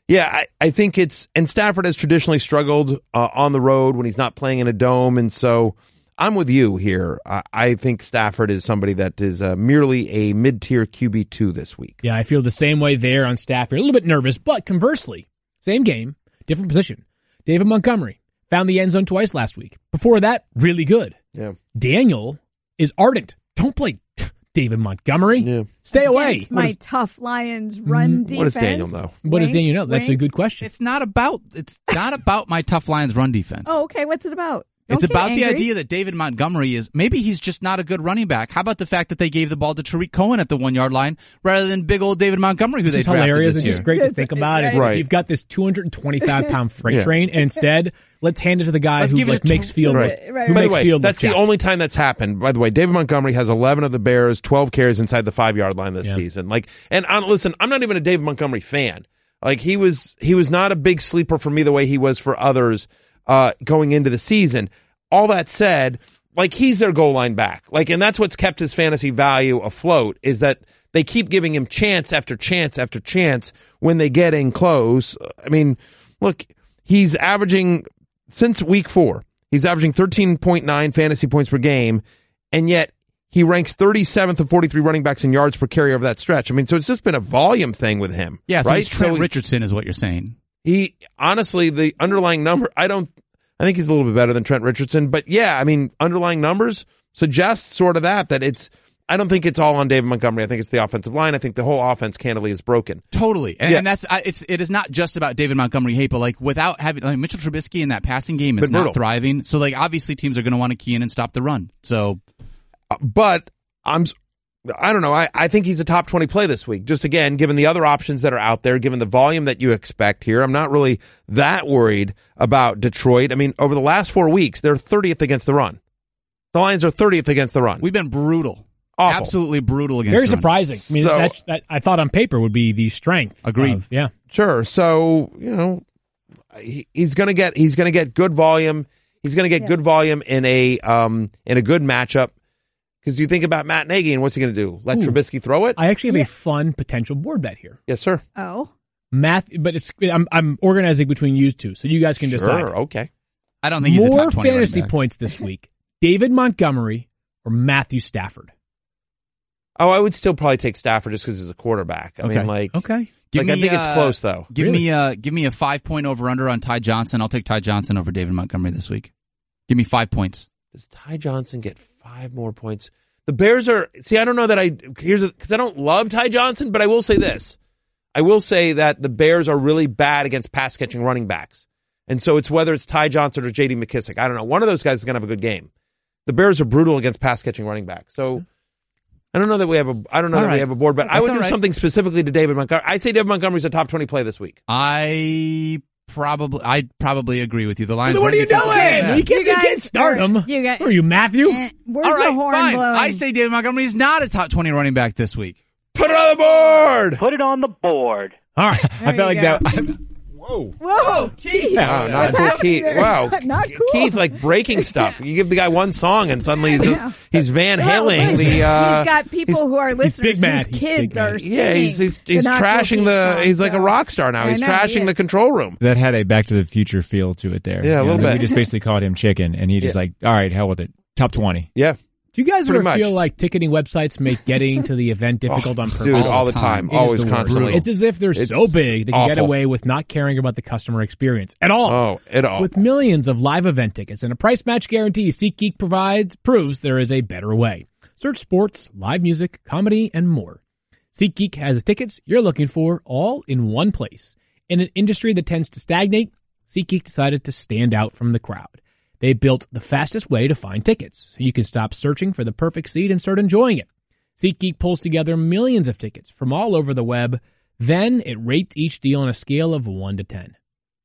yeah, I, I think it's, and Stafford has traditionally struggled uh, on the road when he's not playing in a dome. And so I'm with you here. I, I think Stafford is somebody that is uh, merely a mid tier QB2 this week. yeah, I feel the same way there on Stafford. A little bit nervous, but conversely, same game, different position. David Montgomery found the end zone twice last week. Before that, really good. Yeah. Daniel is ardent. Don't play David Montgomery. Yeah. Stay away. Against my tough Lions run defense. What does Daniel know? What does Daniel know? That's a good question. It's not about it's not about my tough Lions run defense. Oh, okay. What's it about? It's Don't get about the idea that David Montgomery is maybe he's just not a good running back. How about the fact that they gave the ball to Tarik Cohen at the one yard line rather than big old David Montgomery who they It's drafted hilarious this and year? just great to think about. It's Right. like you've got this 225 pound freight Yeah. train, and instead, let's hand it to the guy Let's who give like to- makes field Right. look, Right, who By the way, field that's the jacked. only time that's happened. By the way, David Montgomery has 11 of the Bears, 12 carries inside the five yard line this Yeah. season. Like, and i listen, I'm not even a David Montgomery fan. Like, he was, he was not a big sleeper for me the way he was for others, uh, going into the season. All that said, like, he's their goal line back. Like, and that's what's kept his fantasy value afloat is that they keep giving him chance after chance after chance when they get in close. I mean, look, he's averaging since week four, he's averaging 13.9 fantasy points per game, and yet he ranks 37th of 43 running backs in yards per carry over that stretch. I mean, so it's just been a volume thing with him. Yeah, so right. Trent So Richardson is what you're saying. He honestly, the underlying number, I don't, I think he's a little bit better than Trent Richardson, but yeah, I mean, underlying numbers suggest sort of that that it's I don't think it's all on David Montgomery. I think it's the offensive line. I think the whole offense candidly is broken. Totally, and, Yeah. and that's I- it's it is not just about David Montgomery hate, but like without having like Mitchell Trubisky in that passing game is brutal. not thriving. So like obviously teams are going to want to key in and stop the run. So uh, but I'm I don't know. I, I think he's a top 20 play this week. Just again, given the other options that are out there, given the volume that you expect here, I'm not really that worried about Detroit. I mean, over the last four weeks, they're 30th against the run. The Lions are 30th against the run. we've been brutal, Awful. absolutely brutal against. Very the run. surprising. I mean, So- that's, that I thought on paper would be the strength. Agreed. of- yeah. Sure. So, you know, he, he's going to get he's going to get good volume. He's going to get Yeah. good volume in a um in a good matchup. Cuz you think about Matt Nagy and what's he going to do? Let Ooh. Trubisky throw it? I actually have Yeah. a fun potential board bet here. yes, sir. Oh, Math, but it's I'm I'm organizing between you two, so you guys can decide. Sure. Okay. I don't think he's a More top 20 running fantasy back. points this week: David Montgomery or Matthew Stafford. Oh, I would still probably take Stafford just cuz he's a quarterback. I Okay. mean like Okay. Give like I me, think it's uh, close though. Give Really? me a give me a five point over under on Ty Johnson. I'll take Ty Johnson over David Montgomery this week. Give me five points. Does Ty Johnson get 5 more points? The Bears are See, I don't know that I here's cuz I don't love Ty Johnson, but I will say this. I will say that the Bears are really bad against pass catching running backs. And so it's whether it's Ty Johnson or JD McKissic. I don't know. One of those guys is going to have a good game. The Bears are brutal against pass catching running backs. So I don't know that we have a I don't know All that we have a board, but I would do right. something specifically to David Montgomery. I say David Montgomery's a top 20 play this week. I probably I probably agree with you. The Lions. What are you doing? is. You can't, You you can't start him. you got- Who are you, Matthew? Eh, where's All the horn fine. blowing? I say David Montgomery is not a top twenty running back this week. Put it on the board. Put it on the board. All right. I felt like go. that. Whoa. Whoa, Keith! Wow, not cool, Keith. Wow, Not cool. Keith, like breaking stuff. You give the guy one song, and suddenly he's just, Yeah. he's Van Well, Halen. listen, the uh, he's got people he's- who are listeners big mad. whose He's kids mad. are singing. yeah, he's he's, he's the Cool trashing the. song, He's like a rock star now. I He's know, he trashing the control room. That had a Back to the Future feel to it there. Yeah, a little know, bit. We just basically called him chicken, and he just Yeah. like, all right, hell with it. Top 20. Yeah, Do you guys Pretty ever much. feel like ticketing websites make getting to the event difficult oh, on purpose? dude, All the time, time. It is always the constantly. It's as if they're It's so big they can get away with not caring about the customer experience at all. oh, it all. With millions of live event tickets and a price match guarantee, SeatGeek provides proves there is a better way. Search sports, live music, comedy, and more. SeatGeek has the tickets you're looking for all in one place. In an industry that tends to stagnate, SeatGeek decided to stand out from the crowd. They built the fastest way to find tickets, so you can stop searching for the perfect seat and start enjoying it. SeatGeek pulls together millions of tickets from all over the web. Then it rates each deal on a scale of 1 to 10.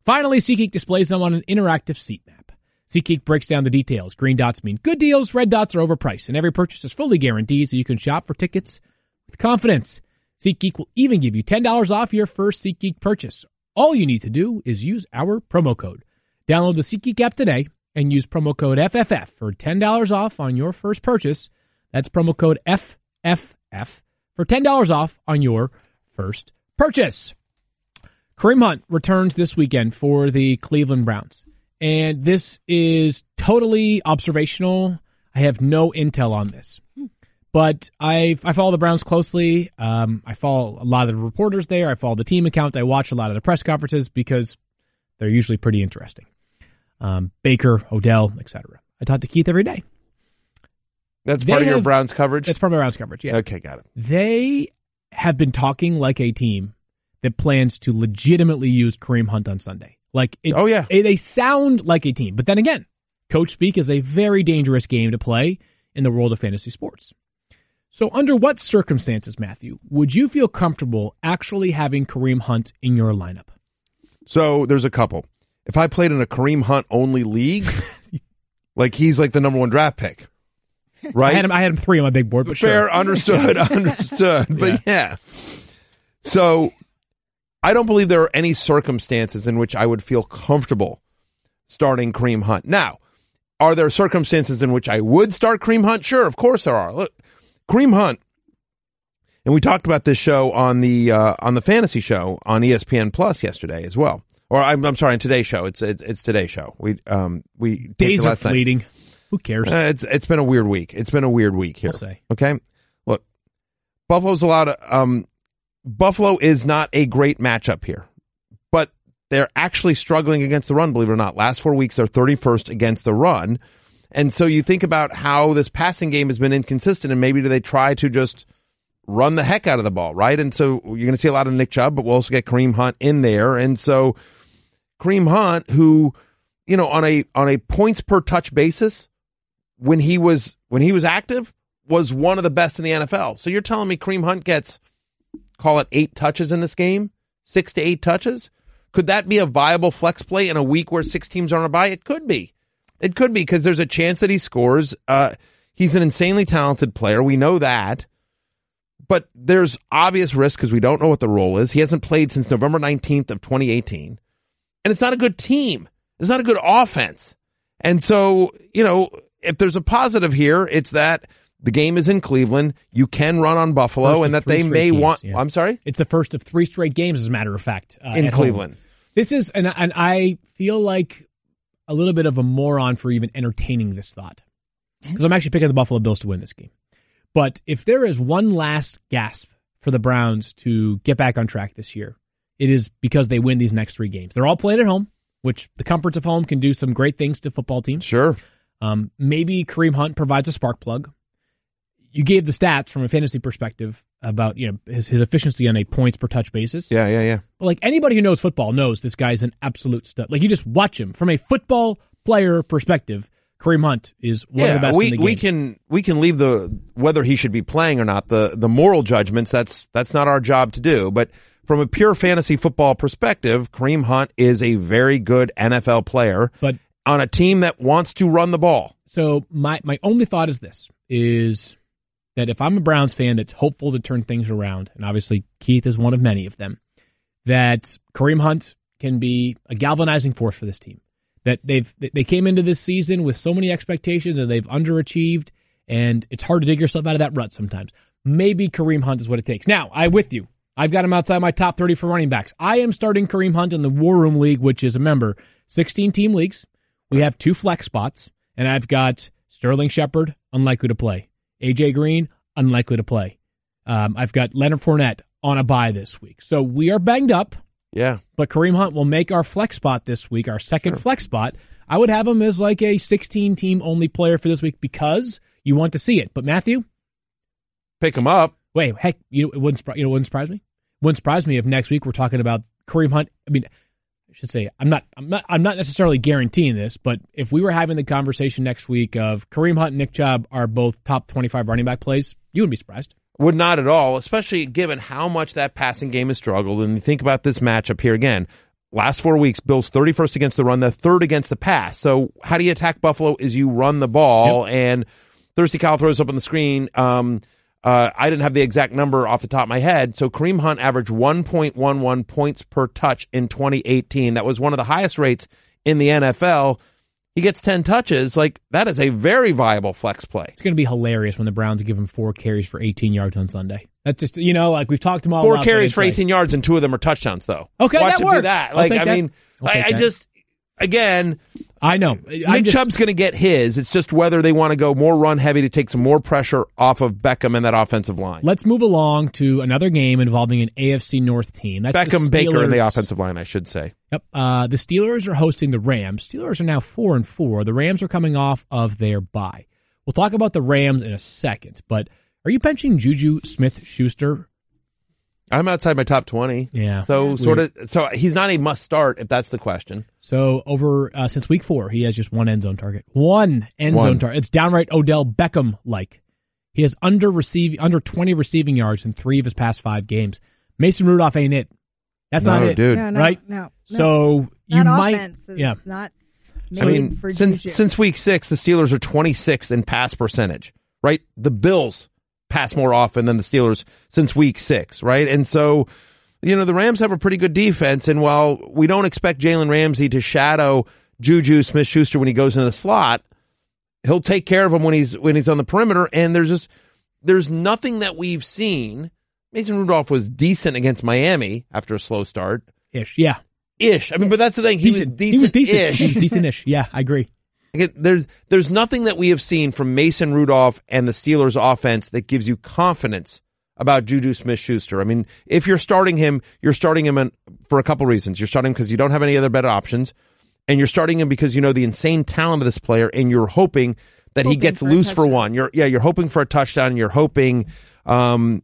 Finally, SeatGeek displays them on an interactive seat map. SeatGeek breaks down the details. Green dots mean good deals, red dots are overpriced, and every purchase is fully guaranteed so you can shop for tickets with confidence. SeatGeek will even give you $10 off your first SeatGeek purchase. All you need to do is use our promo code. Download the SeatGeek app today and use promo code FFF for $10 off on your first purchase. That's promo code FFF for $10 off on your first purchase. Kareem Hunt returns this weekend for the Cleveland Browns. And this is totally observational. I have no intel on this. But I I follow the Browns closely. Um, I follow a lot of the reporters there. I follow the team account. I watch a lot of the press conferences because they're usually pretty interesting. Um, Baker, Odell, etc. I talk to Keith every day. That's they part of your Browns coverage. That's from my Browns coverage. Yeah, Okay, got it. they have been talking like a team that plans to legitimately use Kareem Hunt on Sunday. Like, it's, Oh, yeah. they sound like a team. But then again, coach speak is a very dangerous game to play in the world of fantasy sports. So, under what circumstances, Matthew, would you feel comfortable actually having Kareem Hunt in your lineup? So there's a couple. If I played in a Kareem Hunt only league, like he's like the number one draft pick, right? I had him. I had him three on my big board, but Fair, sure. understood, understood. But yeah. So I don't believe there are any circumstances in which I would feel comfortable starting Kareem Hunt. Now, are there circumstances in which I would start Kareem Hunt? Sure, of course there are. Look, Kareem Hunt, and we talked about this show on the uh, on the fantasy show on ESPN Plus yesterday as well. Or I'm, I'm sorry, on today's show. It's it's, it's today's show. We um we Days are last night. fleeting. Who cares? Uh, it's it's been a weird week. It's been a weird week here. Okay, look, Buffalo's a lot of um, Buffalo is not a great matchup here, but they're actually struggling against the run. Believe it or not, last four weeks they're thirty first against the run, And so you think about how this passing game has been inconsistent and maybe do they try to just run the heck out of the ball, right? And so you're going to see a lot of Nick Chubb, but we'll also get Kareem Hunt in there. And so Kareem Hunt, who, you know, on a, on a points per touch basis, when he was, when he was active, was one of the best in the NFL. So you're telling me Kareem Hunt gets, call it eight touches in this game, six to eight touches? Could that be a viable flex play in a week where six teams are on a bye? It could be. It could be because there's a chance that he scores. Uh, he's an insanely talented player. We know that. But there's obvious risk because we don't know what the role is. He hasn't played since November 19th of 2018. And it's not a good team. It's not a good offense. And so, you know, if there's a positive here, it's that the game is in Cleveland. You can run on Buffalo First and that they may games, want, yeah. I'm sorry? It's the first of three straight games, as a matter of fact, uh, In at home. Cleveland. This is, and, and I feel like a little bit of a moron for even entertaining this thought because I'm actually picking the Buffalo Bills to win this game. But if there is one last gasp for the Browns to get back on track this year, it is because they win these next three games. They're all played at home, which the comforts of home can do some great things to football teams. Sure. Um, maybe Kareem Hunt provides a spark plug. You gave the stats from a fantasy perspective about you know his, his efficiency on a points per touch basis. Yeah, yeah, yeah. But like anybody who knows football knows this guy's an absolute stud. Like you just watch him from a football player perspective. Kareem Hunt is one of the best we in the game. we can we can leave the whether he should be playing or not the the moral judgments. That's that's not our job to do. But from a pure fantasy football perspective, Kareem Hunt is a very good NFL player, But on a team that wants to run the ball. so my my only thought is this: is that if I'm a Browns fan that's hopeful to turn things around, and obviously Keith is one of many of them, that Kareem Hunt can be a galvanizing force for this team. That they've they came into this season with so many expectations and they've underachieved, and it's hard to dig yourself out of that rut sometimes. Maybe Kareem Hunt is what it takes. Now, I with you. I've got him outside my top 30 for running backs. I am starting Kareem Hunt in the War Room League, which is a member, 16 team leagues. We have two flex spots, and I've got Sterling Shepard, unlikely to play. AJ Green, unlikely to play. Um, I've got Leonard Fournette on a bye this week. So we are banged up, Yeah. but Kareem Hunt will make our flex spot this week, our second flex spot. I would have him as like a 16 team only player for this week because you want to see it. But Matthew, Pick him up. Wait, heck, you know, it wouldn't, you know, it wouldn't surprise me. Wouldn't surprise me if next week we're talking about Kareem Hunt. I mean, I should say I'm not, I'm not, I'm not necessarily guaranteeing this, but if we were having the conversation next week of Kareem Hunt and Nick Chubb are both top 25 running back plays, you wouldn't be surprised. Would not at all, especially given how much that passing game has struggled. And you think about this matchup here again. Last four weeks, Bills 31st against the run, the third against the pass. So how do you attack Buffalo is you run the ball and Thirsty Kyle throws up on the screen. Um, uh, I didn't have the exact number off the top of my head. So Kareem Hunt averaged 1.11 points per touch in 2018. That was one of the highest rates in the NFL. He gets 10 touches. Like that is a very viable flex play. It's going to be hilarious when the Browns give him four carries for 18 yards on Sunday. That's just, you know, like we've talked them all Four carries for like- 18 yards and two of them are touchdowns though. Okay, Watch that it works. that. Like, I that. mean, I, I just, again, I know. Nick I'm just, Chubb's going to get his. It's just whether they want to go more run heavy to take some more pressure off of Beckham and that offensive line. Let's move along to another game involving an AFC North team. That's Beckham Baker in the offensive line, I should say. Yep. Uh, the Steelers are hosting the Rams. Steelers are now four and four. The Rams are coming off of their bye. We'll talk about the Rams in a second, but are you benching Juju Smith Schuster? I'm outside my top 20. Yeah. So Weird. sort of, so he's not a must start if that's the question. So over uh, since week four, he has just one end zone target. One end One. zone target. It's downright Odell Beckham like. He has under receiving under twenty receiving yards in three of his past five games. Mason Rudolph ain't it. That's No, not it, dude. No, no, right? No, no. So you might, is yeah. not I mean, for since Juju. since week six, the Steelers are 26th in pass percentage, right? The Bills pass more often than the Steelers since week six, right? And so, you know, the Rams have a pretty good defense. And while we don't expect Jalen Ramsey to shadow Juju Smith Schuster when he goes into the slot, he'll take care of him when he's when he's on the perimeter. And there's just there's nothing that we've seen. Mason Rudolph was decent against Miami after a slow start. ish. Yeah. Ish. I mean, but that's the thing. He was Decent. He was decent-ish. He was decent-ish. Yeah, I agree. There's there's nothing that we have seen from Mason Rudolph and the Steelers offense that gives you confidence about Juju Smith Schuster. I mean, if you're starting him, you're starting him in, for a couple reasons. You're starting him because you don't have any other better options. and you're starting him because you know the insane talent of this player, and you're hoping that he gets for loose for one. You're yeah, you're hoping for a touchdown. You're hoping, um,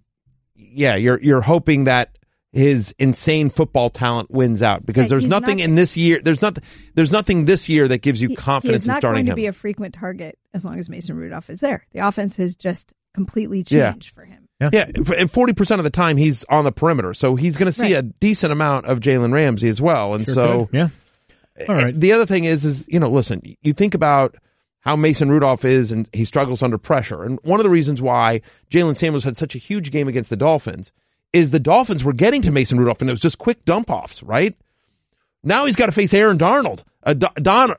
yeah, you're you're hoping that his insane football talent wins out because Right, there's he's nothing not- in this year. There's nothing. There's nothing this year that gives you He- confidence he is in not starting going to him. be a frequent target as long as Mason Rudolph is there. The offense has just completely Yeah. changed for him. Yeah, f- and forty percent of the time he's on the perimeter, so he's going to see Right. a decent amount of Jalen Ramsey as well. And Sure so, could. yeah. All right. the other thing is, is you know, listen, you think about how Mason Rudolph is, and he struggles under pressure. And one of the reasons why Jaylen Samuels had such a huge game against the Dolphins is the Dolphins were getting to Mason Rudolph, and it was just quick dump offs, right? Now he's got to face Aaron Darnold, uh, Don,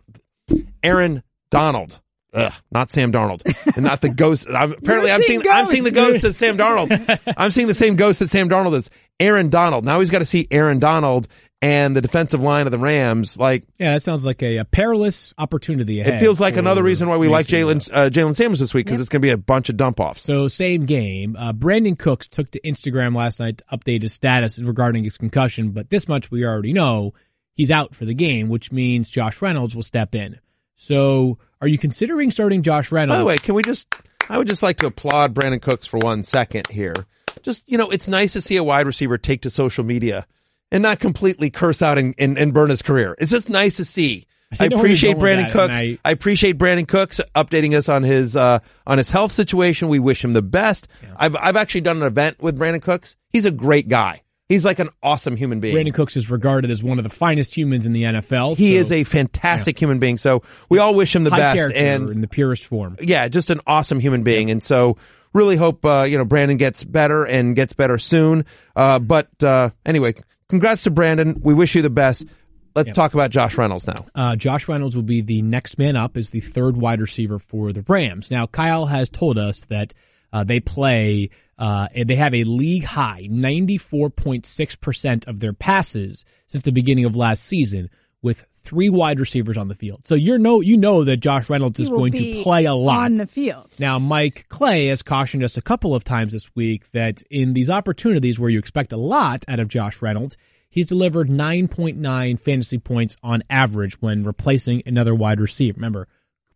Aaron Donald. Ugh, not Sam Darnold, and not the ghost. I'm, apparently, I'm seeing seeing I'm seeing the ghost as Sam Darnold. I'm seeing the same ghost that Sam Darnold is. Aaron Donald. Now he's got to see Aaron Donald and the defensive line of the Rams. Like Yeah, that sounds like a, a perilous opportunity ahead. it feels like another reason why we like Mason Jaylen uh, Jaylen Samuels this week because it's going to be a bunch of dump offs. So same game. Uh, Brandin Cooks took to Instagram last night to update his status regarding his concussion, but this much we already know he's out for the game, which means Josh Reynolds will step in. So are you considering starting Josh Reynolds? By the way, can we just? I would just like to applaud Brandin Cooks for one second here. Just you know, it's nice to see a wide receiver take to social media and not completely curse out and, and, and burn his career. It's just nice to see. I you're appreciate Brandin Cooks. and I, appreciate Brandin Cooks updating us on his uh, on his health situation. We wish him the best. I've I've actually done an event with Brandin Cooks. He's a great guy. He's like an awesome human being. Brandin Cooks is regarded as one of the finest humans in the NFL. he so is a fantastic human being. So we all wish him the high best. And in the purest form. yeah, just an awesome human being. And so really hope, uh, you know, Brandon gets better and gets better soon. Uh, but, uh, anyway, congrats to Brandon. We wish you the best. Let's talk about Josh Reynolds now. Uh, Josh Reynolds will be the next man up as the third wide receiver for the Rams. Now, Kyle has told us that uh, they play, uh, they have a league high 94.6% of their passes since the beginning of last season with three wide receivers on the field. So you know, you know that Josh Reynolds He is going to play a lot on the field. now, Mike Clay has cautioned us a couple of times this week that in these opportunities where you expect a lot out of Josh Reynolds, he's delivered 9.9 fantasy points on average when replacing another wide receiver. Remember,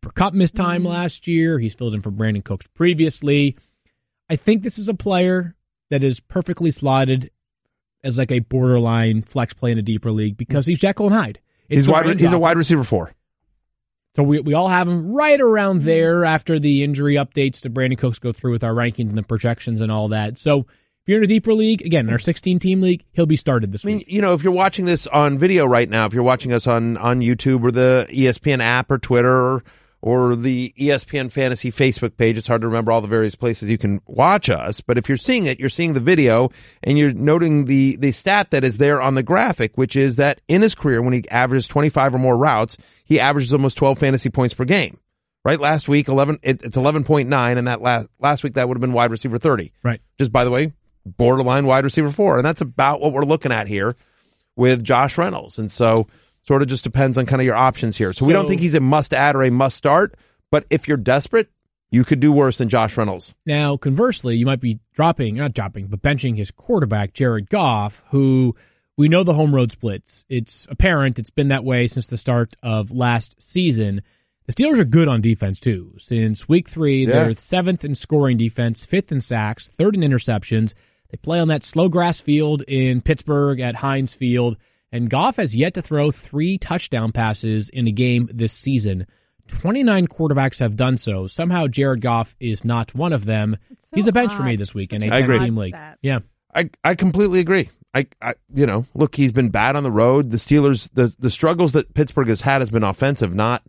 Cooper Kupp missed time Mm-hmm. last year. He's filled in for Brandin Cooks previously. I think this is a player that is perfectly slotted as like a borderline flex play in a deeper league because he's Jekyll and Hyde. It's He's wide, he's a wide receiver four. So we we all have him right around there after the injury updates to Brandin Cooks go through with our rankings and the projections and all that. So if you're in a deeper league, again, in our 16 team league, he'll be started this I mean, week. you know, if you're watching this on video right now, if you're watching us on, on YouTube or the ESPN app or Twitter or, or the ESPN Fantasy Facebook page, it's hard to remember all the various places you can watch us. But if you're seeing it, you're seeing the video and you're noting the, the stat that is there on the graphic, which is that in his career, when he averages 25 or more routes, he averages almost 12 fantasy points per game. Right? Last week, 11, it, it's 11.9 and that last, last week that would have been wide receiver 30 Right. just by the way, borderline wide receiver four. And that's about what we're looking at here with Josh Reynolds. And so sort of just depends on kind of your options here. So, we don't think he's a must add or a must start, but if you're desperate, you could do worse than Josh Reynolds. Now, conversely, you might be dropping, not dropping, but benching his quarterback, Jared Goff, who we know the home road splits. It's apparent. It's been that way since the start of last season. The Steelers are good on defense too. Since week three, Yeah. they're seventh in scoring defense, fifth in sacks, third in interceptions. They play on that slow grass field in Pittsburgh at Heinz Field, and Goff has yet to throw three touchdown passes in a game this season. 29 quarterbacks have done so. Somehow Jared Goff is not one of them. so He's a bench for me this week in Such a I 10 agree. team league. stat. Yeah. I, I completely agree. I, I, you know, look, he's been bad on the road. The Steelers, the, the struggles that Pittsburgh has had has been offensive, not,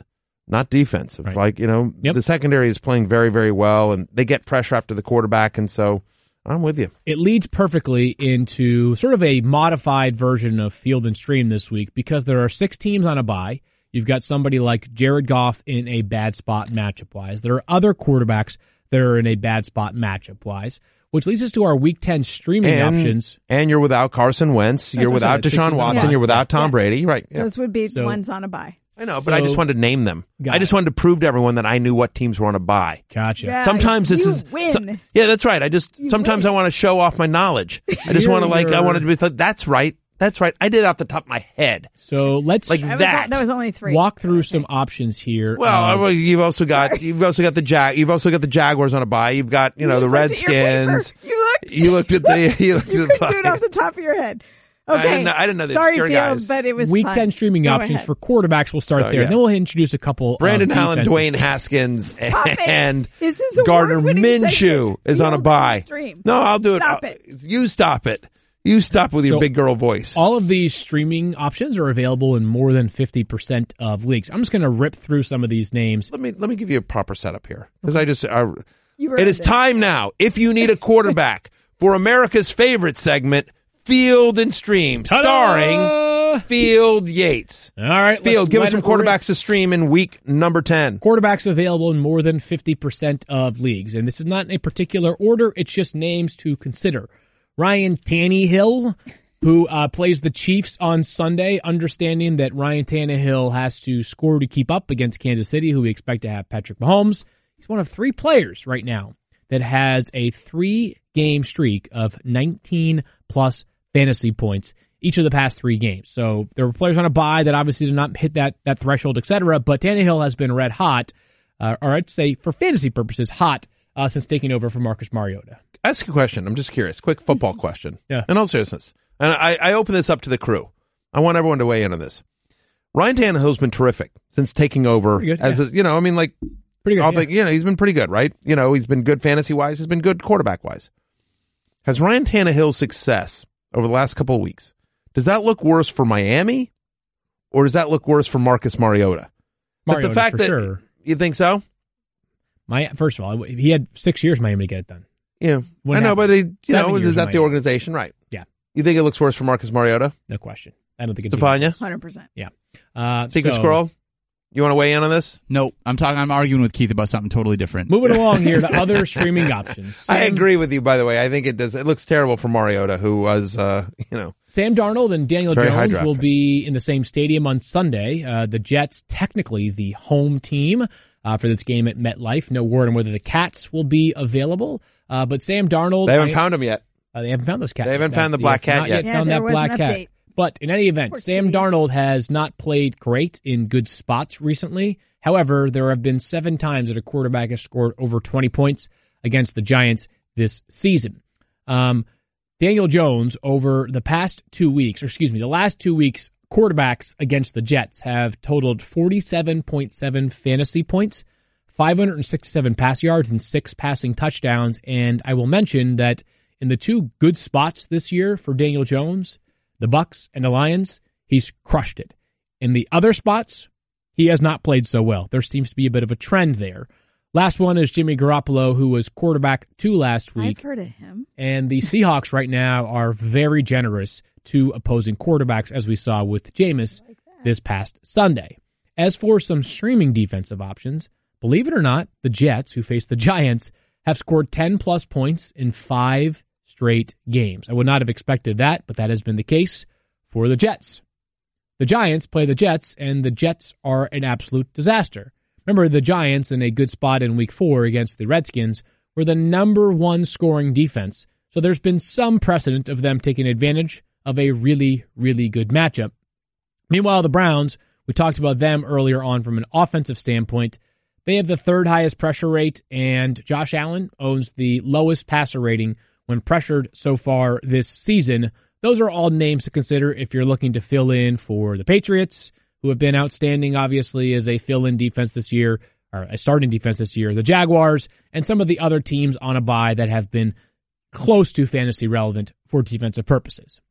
not defensive. Right. Like, you know, Yep. the secondary is playing very, very well and they get pressure after the quarterback. And so I'm with you. It leads perfectly into sort of a modified version of Field and Stream this week because there are six teams on a bye. You've got somebody like Jared Goff in a bad spot matchup wise. There are other quarterbacks that are in a bad spot matchup wise, which leads us to our week 10 streaming and, options. And you're without Carson Wentz. you're without Deshaun Watson. one. You're without Tom Yeah. Brady. Right. Yeah. Those would be So- ones on a buy. I know, but I just wanted to name them. I just it. wanted to prove to everyone that I knew what teams were on a buy. Gotcha. Yeah. Sometimes this you is win. so- yeah, that's right. I just sometimes I want to show off my knowledge. I just want to like I wanted to be like that's right. That's right. I did it off the top of my head. So let's Like That was, that. that was only three. walk through some options here. Well, Um, well, you've also got you've also got the jag you've also got the Jaguars on a buy. You've got you know the just looked at your paper. Redskins. You looked. You looked at the you looked You at the couldn't do it off the top of your head. I Okay. didn't know- I didn't know the Sorry, obscure Fields, guys. but it was Week fun. streaming Go options ahead. for quarterbacks. We'll start So, there. yeah. Then we'll introduce a couple. Brandon of Allen, defenses. Dwayne Haskins, it. and This is Gardner award-winning Minshew segment. is on a Fields bye. stream. No, I'll do it. Stop I'll- it. You stop it. You stop with your So- big girl voice. All of these streaming options are available in more than 50% of leagues. I'm just going to rip through some of these names. Let me let me give you a proper setup here because I just uh, You were it is under. time now. If you need a quarterback for America's favorite segment, Field and Stream, starring Ta-da! Field Yates. All right. Field, let's give us some it rip. quarterbacks to stream in week number ten. Quarterbacks available in more than 50% of leagues. And this is not in a particular order. It's just names to consider. Ryan Tannehill, who uh, plays the Chiefs on Sunday, understanding that Ryan Tannehill has to score to keep up against Kansas City, who we expect to have Patrick Mahomes. He's one of three players right now that has a three game streak of 19 plus fantasy points each of the past three games. So there were players on a buy that obviously did not hit that, that threshold, etc. cetera, but Tannehill has been red hot, uh, or I'd say for fantasy purposes, hot uh, since taking over for Marcus Mariota. Ask a question. I'm just curious. Quick football question. Yeah. In all seriousness, and I, I open this up to the crew. I want everyone to weigh in on this. Ryan Tannehill's been terrific since taking over. Good, as yeah. a, you know, I mean, like Pretty good. I'll yeah. think, you know, he's been pretty good, right? You know, he's been good fantasy wise. He's been good quarterback wise. Has Ryan Tannehill's success over the last couple of weeks, does that look worse for Miami or does that look worse for Marcus Mariota? but Mariota, the fact for that sure. you think so? My, first of all, he had six years Miami to get it done. Yeah. What I know, happened? but he, you Seven know, is that the organization? Right. Yeah. You think it looks worse for Marcus Mariota? No question. I don't think it's Stefania? 100%. Yeah. Uh, Secret so, Squirrel? You want to weigh in on this? Nope. I'm talking. I'm arguing with Keith about something totally different. Moving along here to other streaming options. I agree with you, by the way. I think it does. It looks terrible for Mariota, who was, uh, you know, Sam Darnold and Daniel Very high Jones draft will pick. be in the same stadium on Sunday. Uh, the Jets, technically the home team uh, for this game at MetLife. No word on whether the Cats will be available. Uh, but Sam Darnold, they haven't I- found him yet. uh, they haven't found those cats. They haven't yet. found the black cat not yet. Yeah, found there that was black an cat. update. But in any event, Sam. Darnold has not played great in good spots recently. However, there have been seven times that a quarterback has scored over 20 points against the Giants this season. Um, Daniel Jones, over the past two weeks, or excuse me, the last two weeks, quarterbacks against the Jets have totaled 47.7 fantasy points, 567 pass yards, and six passing touchdowns. And I will mention that in the two good spots this year for Daniel Jones, the Bucs and the Lions, he's crushed it. In the other spots, he has not played so well. There seems to be a bit of a trend there. Last one is Jimmy Garoppolo, who was quarterback two last week. I've heard of him. And the Seahawks right now are very generous to opposing quarterbacks, as we saw with Jameis this past Sunday. As for some streaming defensive options, believe it or not, the Jets, who face the Giants, have scored 10 plus points in five straight games. I would not have expected that, but that has been the case for the Jets. The Giants play the Jets, and the Jets are an absolute disaster. Remember, the Giants in a good spot in week four against the Redskins were the number one scoring defense. So there's been some precedent of them taking advantage of a really, really good matchup. Meanwhile, the Browns, we talked about them earlier on from an offensive standpoint. They have the third highest pressure rate, and Josh Allen owns the lowest passer rating when pressured so far this season. Those are all names to consider if you're looking to fill in for the Patriots, who have been outstanding, obviously, as a fill in defense this year, or a starting defense this year, the Jaguars, and some of the other teams on a bye that have been close to fantasy relevant for defensive purposes.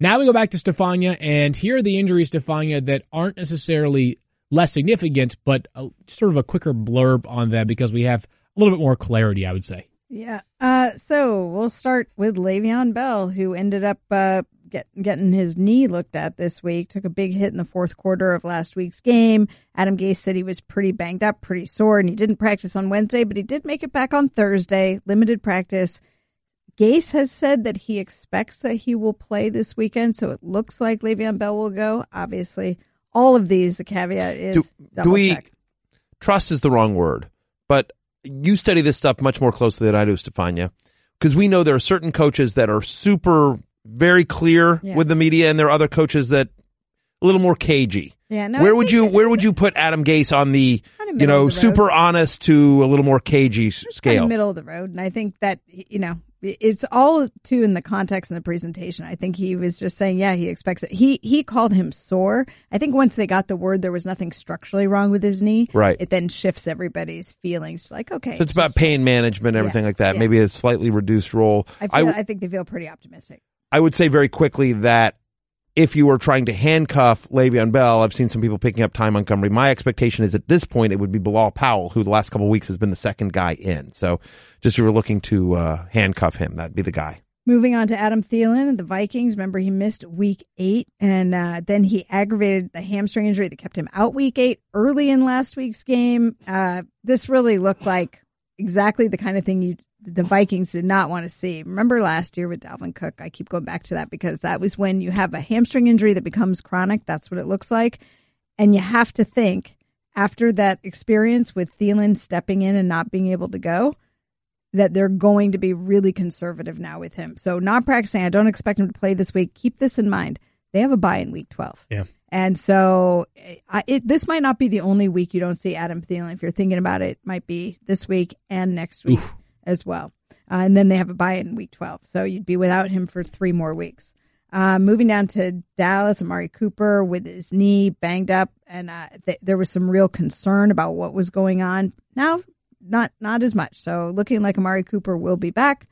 Now we go back to Stefania, and here are the injuries, Stefania, that aren't necessarily less significant, but a, sort of a quicker blurb on them because we have a little bit more clarity, I would say. Yeah. Uh, so we'll start with Le'Veon Bell, who ended up uh, get, getting his knee looked at this week. Took a big hit in the fourth quarter of last week's game. Adam Gase said he was pretty banged up, pretty sore, and he didn't practice on Wednesday, but he did make it back on Thursday. Limited practice. Gase has said that he expects that he will play this weekend, so it looks like Le'Veon Bell will go. Obviously, all of these, the caveat is Do, do we trust is the wrong word, but you study this stuff much more closely than I do, Stefania, because we know there are certain coaches that are super very clear Yeah. with the media, and there are other coaches that a little more cagey. Yeah, no, where would you where would you put Adam Gase on the you know the super honest to a little more cagey s- kind scale? of middle of the road. And I think that, you know, it's all too in the context and the presentation. I think he was just saying, yeah, he expects it. He, he called him sore. I think once they got the word there was nothing structurally wrong with his knee, Right. it then shifts everybody's feelings like, okay. So it's about pain management, everything like that. yeah. Maybe a slightly reduced role. I, I feel, w- I think they feel pretty optimistic. I would say very quickly that if you were trying to handcuff Le'Veon Bell, I've seen some people picking up Ty Montgomery. My expectation is at this point it would be Bilal Powell, who the last couple weeks has been the second guy in. So just if you were looking to uh, handcuff him, that'd be the guy. Moving on to Adam Thielen the Vikings. Remember, he missed week eight, and uh, then he aggravated the hamstring injury that kept him out week eight early in last week's game. Uh, this really looked like exactly the kind of thing you the Vikings did not want to see. Remember last year with Dalvin Cook? I keep going back to that because that was when you have a hamstring injury that becomes chronic. That's what it looks like. And you have to think after that experience with Thielen stepping in and not being able to go, that they're going to be really conservative now with him. So not practicing. I don't expect him to play this week. Keep this in mind. They have a bye in week 12. Yeah. And so I, it, this might not be the only week you don't see Adam Thielen. If you're thinking about it, it might be this week and next week as well. Uh, and then they have a buy in week 12. So you'd be without him for three more weeks. Uh, moving down to Dallas, Amari Cooper with his knee banged up, and uh, th- there was some real concern about what was going on. Now, not not as much. So looking like Amari Cooper will be back.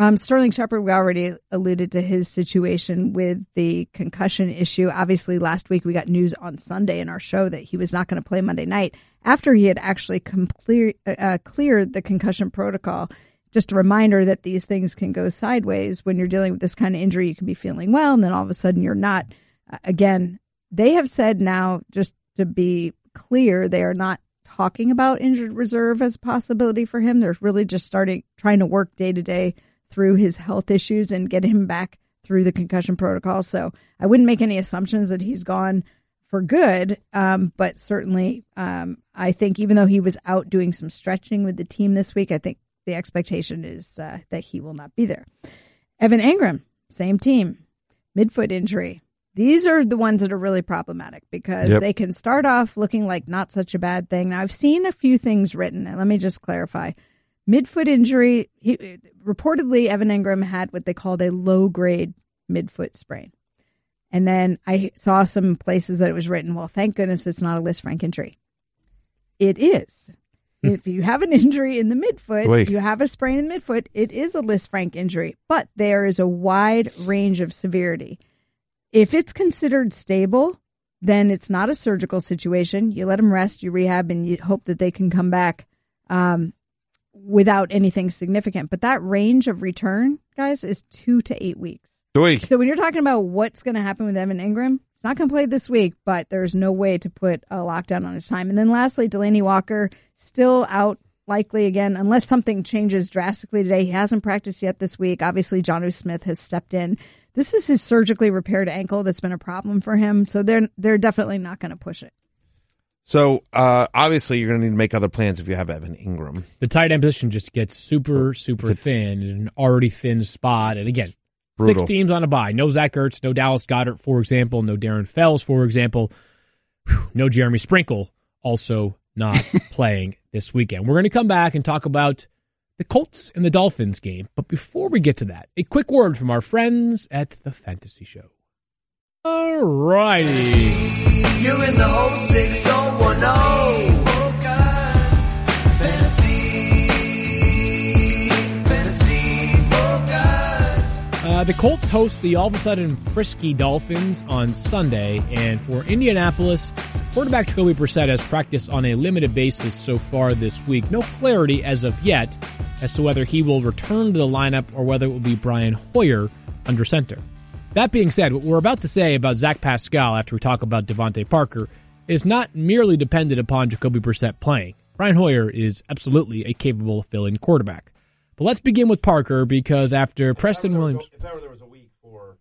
Um, Sterling Shepard, we already alluded to his situation with the concussion issue. Obviously, last week we got news on Sunday in our show that he was not going to play Monday night after he had actually complete, uh, cleared the concussion protocol. Just a reminder that these things can go sideways when you're dealing with this kind of injury. You can be feeling well, and then all of a sudden you're not. Uh, again, they have said now, just to be clear, they are not talking about injured reserve as a possibility for him. They're really just starting trying to work day to day through his health issues and get him back through the concussion protocol. So I wouldn't make any assumptions that he's gone for good, um, but certainly um, I think even though he was out doing some stretching with the team this week, I think the expectation is uh, that he will not be there. Evan Engram, same team, midfoot injury. These are the ones that are really problematic because Yep. they can start off looking like not such a bad thing. Now, I've seen a few things written, and let me just clarify. Midfoot injury, he, reportedly, Evan Engram had what they called a low grade midfoot sprain. And then I saw some places that it was written, well, thank goodness it's not a Lisfranc injury. It is. if you have an injury in the midfoot, Oy. you have a sprain in the midfoot, it is a Lisfranc injury, but there is a wide range of severity. If it's considered stable, then it's not a surgical situation. You let them rest, you rehab, and you hope that they can come back um, without anything significant. But that range of return, guys, is two to eight weeks. So when you're talking about what's going to happen with Evan Engram, it's not going to play this week, but there's no way to put a lockdown on his time. And then lastly, Delanie Walker still out likely again, unless something changes drastically today. He hasn't practiced yet this week. Obviously, Jonnu Smith has stepped in. This is his surgically repaired ankle that's been a problem for him. So they're they're definitely not going to push it. So uh, obviously you're going to need to make other plans if you have Evan Engram. The tight end position just gets super, super It's- thin in an already thin spot. And again, Brutal. six teams on a bye. No Zach Ertz, no Dallas Goedert, for example, no Darren Fells, for example, Whew, no Jeremy Sprinkle, also not playing this weekend. We're going to come back and talk about the Colts and the Dolphins game. But before we get to that, a quick word from our friends at the Fantasy Show. All righty. You're in the 06010. Focus. Fantasy. Fantasy focus. Uh, the Colts host the all of a sudden frisky Dolphins on Sunday, and for Indianapolis, quarterback Jacoby Brissett has practiced on a limited basis so far this week. No clarity as of yet as to whether he will return to the lineup or whether it will be Brian Hoyer under center. That being said, what we're about to say about Zach Pascal after we talk about DeVante Parker is not merely dependent upon Jacoby Brissett playing. Brian Hoyer is absolutely a capable fill-in quarterback. But let's begin with Parker because after Preston Williams. If ever there was a week for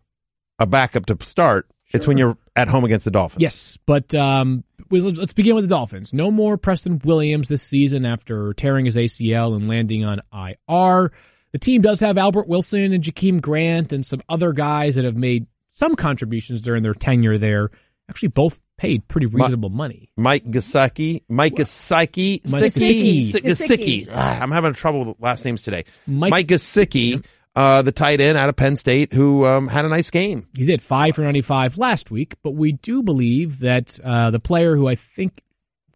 a backup to start, it's when you're at home against the Dolphins. Yes, but um, we- let's begin with the Dolphins. No more Preston Williams this season after tearing his ACL and landing on IR. The team does have Albert Wilson and Jakeem Grant and some other guys that have made some contributions during their tenure there. Actually, both paid pretty reasonable money. Mike Gasecki, Mike Gasecki, Mike Gesicki, Gesicki. Gesicki. Ah, I'm having trouble with last names today. Mike- Mike, Gesicki, uh, the tight end out of Penn State, who um, had a nice game. He did five for 95 last week, but we do believe that uh, the player who I think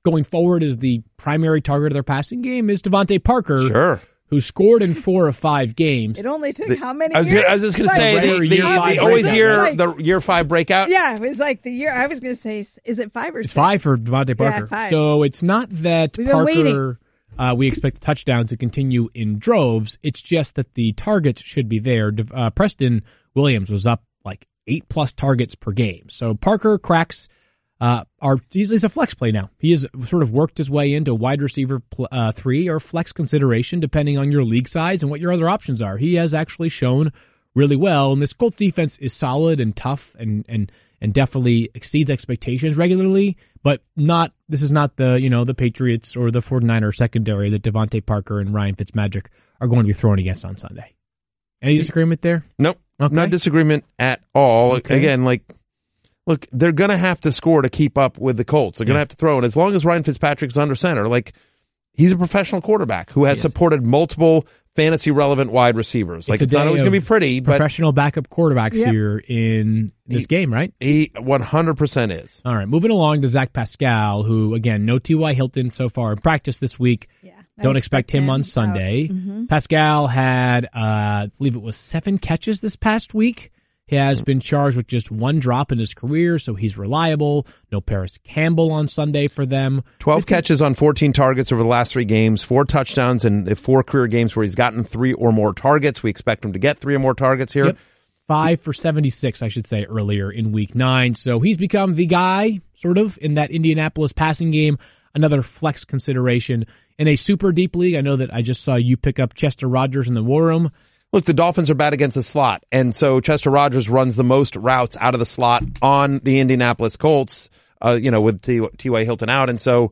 going forward is the primary target of their passing game is DeVante Parker, Sure. Who scored in four of five games. It only took how many I was, years? gonna, I was just going to say Rare the, the, year five the always breakout. year Like- the year five breakout. Yeah, it was like the year. I was going to say, is it five or It's six? five for DeVante Parker. five. So it's not that We've Parker. Uh, we expect the touchdown to continue in droves. It's just that the targets should be there. Uh, Preston Williams was up like eight plus targets per game. So Parker cracks. Uh, are he's, he's a flex play now. He has sort of worked his way into wide receiver pl- uh, three or flex consideration, depending on your league size and what your other options are. He has actually shown really well, and this Colts defense is solid and tough and and and definitely exceeds expectations regularly, but not this is not the, you know, the Patriots or the 49er secondary that DeVante Parker and Ryan Fitzmagic are going to be thrown against on Sunday. Any disagreement there? Nope. Okay. No disagreement at all. Okay. Again, like, look, they're going to have to score to keep up with the Colts. They're going to Yeah. have to throw. And as long as Ryan Fitzpatrick's under center, like, he's a professional quarterback who has He supported multiple fantasy relevant wide receivers. Like, a it's, not day always going to be pretty, but Professional backup quarterbacks Yep. here in this He- game, right? he 100% is. All right, moving along to Zach Pascal, who again, no T.Y. Hilton so far in practice this week. Yeah, Don't expect, him, on out. Sunday. Mhm. Pascal had, uh, I believe it was seven catches this past week. He has been charged with just one drop in his career, so he's reliable. No Parris Campbell on Sunday for them. 12 catches on 14 targets over the last three games, four touchdowns in the four career games where he's gotten three or more targets. We expect him to get three or more targets here. Yep. Five for 76, I should say, earlier in week nine. So he's become the guy, sort of, in that Indianapolis passing game. Another flex consideration in a super deep league. I know that I just saw you pick up Chester Rogers in the war room. Look, the Dolphins are bad against the slot, and so Chester Rogers runs the most routes out of the slot on the Indianapolis Colts. Uh, you know, with T- T.Y. Hilton out, and so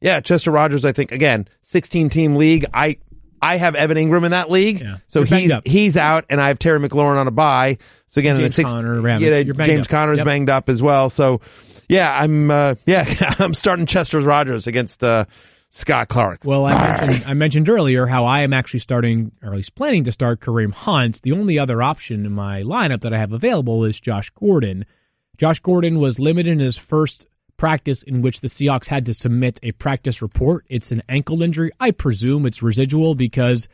yeah, Chester Rogers. I think again, sixteen team league. I I have Evan Engram in that league, Yeah. so You're he's he's out, and I have Terry McLaurin on a bye. So again, in James the six, Conner, Ravens. yeah, James up. Conner's Yep. banged up as well. So yeah, I'm uh, yeah, I'm starting Chester Rogers against uh, Scott Clark. Well, I mentioned, I mentioned earlier how I am actually starting, or at least planning to start Kareem Hunt. The only other option in my lineup that I have available is Josh Gordon. Josh Gordon was limited in his first practice in which the Seahawks had to submit a practice report. It's an ankle injury. I presume it's residual because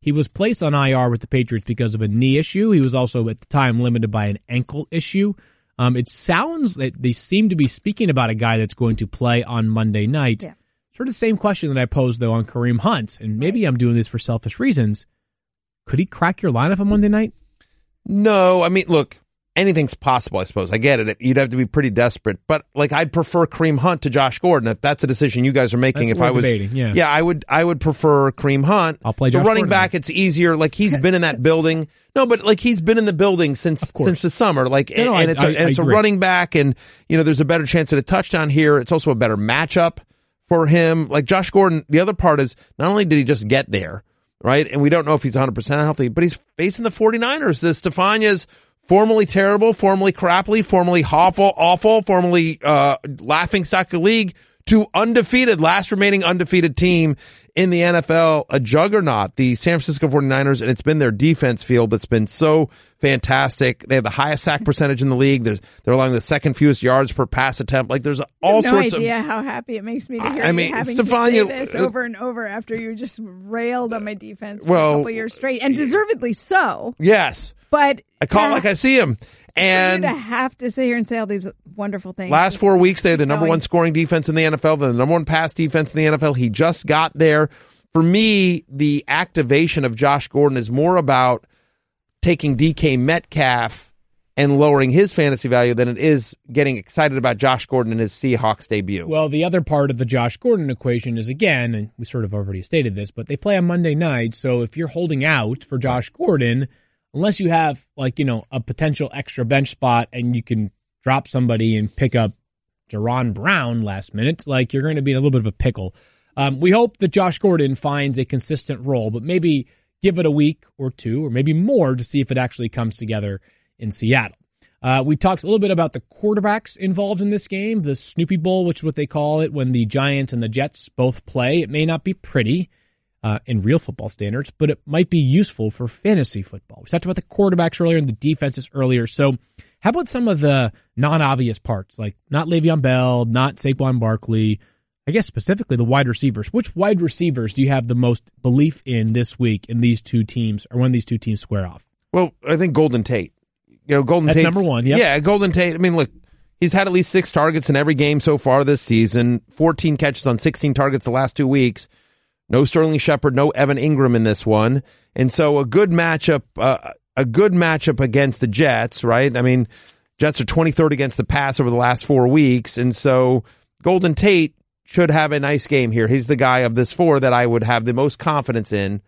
he was placed on IR with the Patriots because of a knee issue. He was also at the time limited by an ankle issue. Um, it sounds that they seem to be speaking about a guy that's going to play on Monday night. Yeah. Sort of the same question that I posed though on Kareem Hunt, and maybe I'm doing this for selfish reasons. Could he crack your lineup on Monday night? No, I mean, look, anything's possible, I suppose. I get it. You'd have to be pretty desperate, but like I'd prefer Kareem Hunt to Josh Gordon if that's a decision you guys are making. That's if I was, debating, yeah. I would, I would prefer Kareem Hunt. I'll play The Josh running Gordon back. then. It's easier. Like he's been in that building. No, but like he's been in the building since since the summer. Like, No, no, and I- it's a, I- and it's I a agree. running back, and you know there's a better chance at a touchdown here. It's also a better matchup for him. Like Josh Gordon. The other part is not only did he just get there, right? And we don't know if he's 100% healthy, but he's facing the 49ers. The Stefania's formerly terrible, formerly crappily, formerly awful, awful, formerly uh, laughing stock of the league to undefeated, last remaining undefeated team in the NFL, a juggernaut, the San Francisco 49ers, and it's been their defense field that's been so fantastic. They have the highest sack percentage in the league. There's, they're allowing the second fewest yards per pass attempt. Like there's all no sorts of idea how happy it makes me to hear I mean, having Stefania- to say this uh, over and over after you just railed on my defense for Well, a couple years straight, and deservedly so. yes. But I call it like I see him. For you And to have to sit here and say all these wonderful things. Last four weeks, they had the number one scoring defense in the NFL, the number one pass defense in the NFL. He just got there. For me, the activation of Josh Gordon is more about taking DK Metcalf and lowering his fantasy value than it is getting excited about Josh Gordon and his Seahawks debut. Well, the other part of the Josh Gordon equation is again, and we sort of already stated this, but they play on Monday night. So if you're holding out for Josh Gordon, unless you have like, you know, a potential extra bench spot and you can drop somebody and pick up Jaron Brown last minute, like you're going to be in a little bit of a pickle. Um, we hope that Josh Gordon finds a consistent role, but maybe give it a week or two, or maybe more, to see if it actually comes together in Seattle. Uh, we talked a little bit about the quarterbacks involved in this game, the Snoopy Bowl, which is what they call it when the Giants and the Jets both play. It may not be pretty uh, in real football standards, but it might be useful for fantasy football. We talked about the quarterbacks earlier and the defenses earlier. So, how about some of the non-obvious parts, like not Le'Veon Bell, not Saquon Barkley? I guess specifically the wide receivers. Which wide receivers do you have the most belief in this week in these two teams, or when these two teams square off? Well, I think Golden Tate. You know, Golden Tate. number one, yep. Yeah, Golden Tate. I mean, look, he's had at least six targets in every game so far this season. Fourteen catches on sixteen targets the last two weeks. No Sterling Shepard, no Evan Engram in this one, and so a good matchup. Uh, a good matchup against the Jets, right? I mean, Jets are 23rd against the pass over the last four weeks, and so Golden Tate should have a nice game here. He's the guy of this four that I would have the most confidence in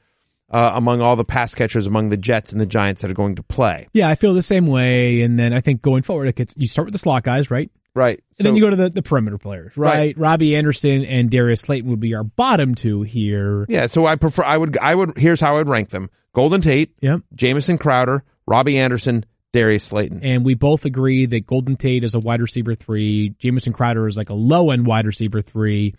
uh, among all the pass catchers among the Jets and the Giants that are going to play. Yeah, I feel the same way. And then I think going forward, it gets, you start with the slot guys, right? Right. And then you go to the, the perimeter players, right? Right. Robbie Anderson and Darius Slayton would be our bottom two here. Yeah, so I prefer I would I would here's how I would rank them. Golden Tate, Yep. Jamison Crowder, Robbie Anderson, Darius Slayton. And we both agree that Golden Tate is a wide receiver three, Jamison Crowder is like a low end wide receiver three,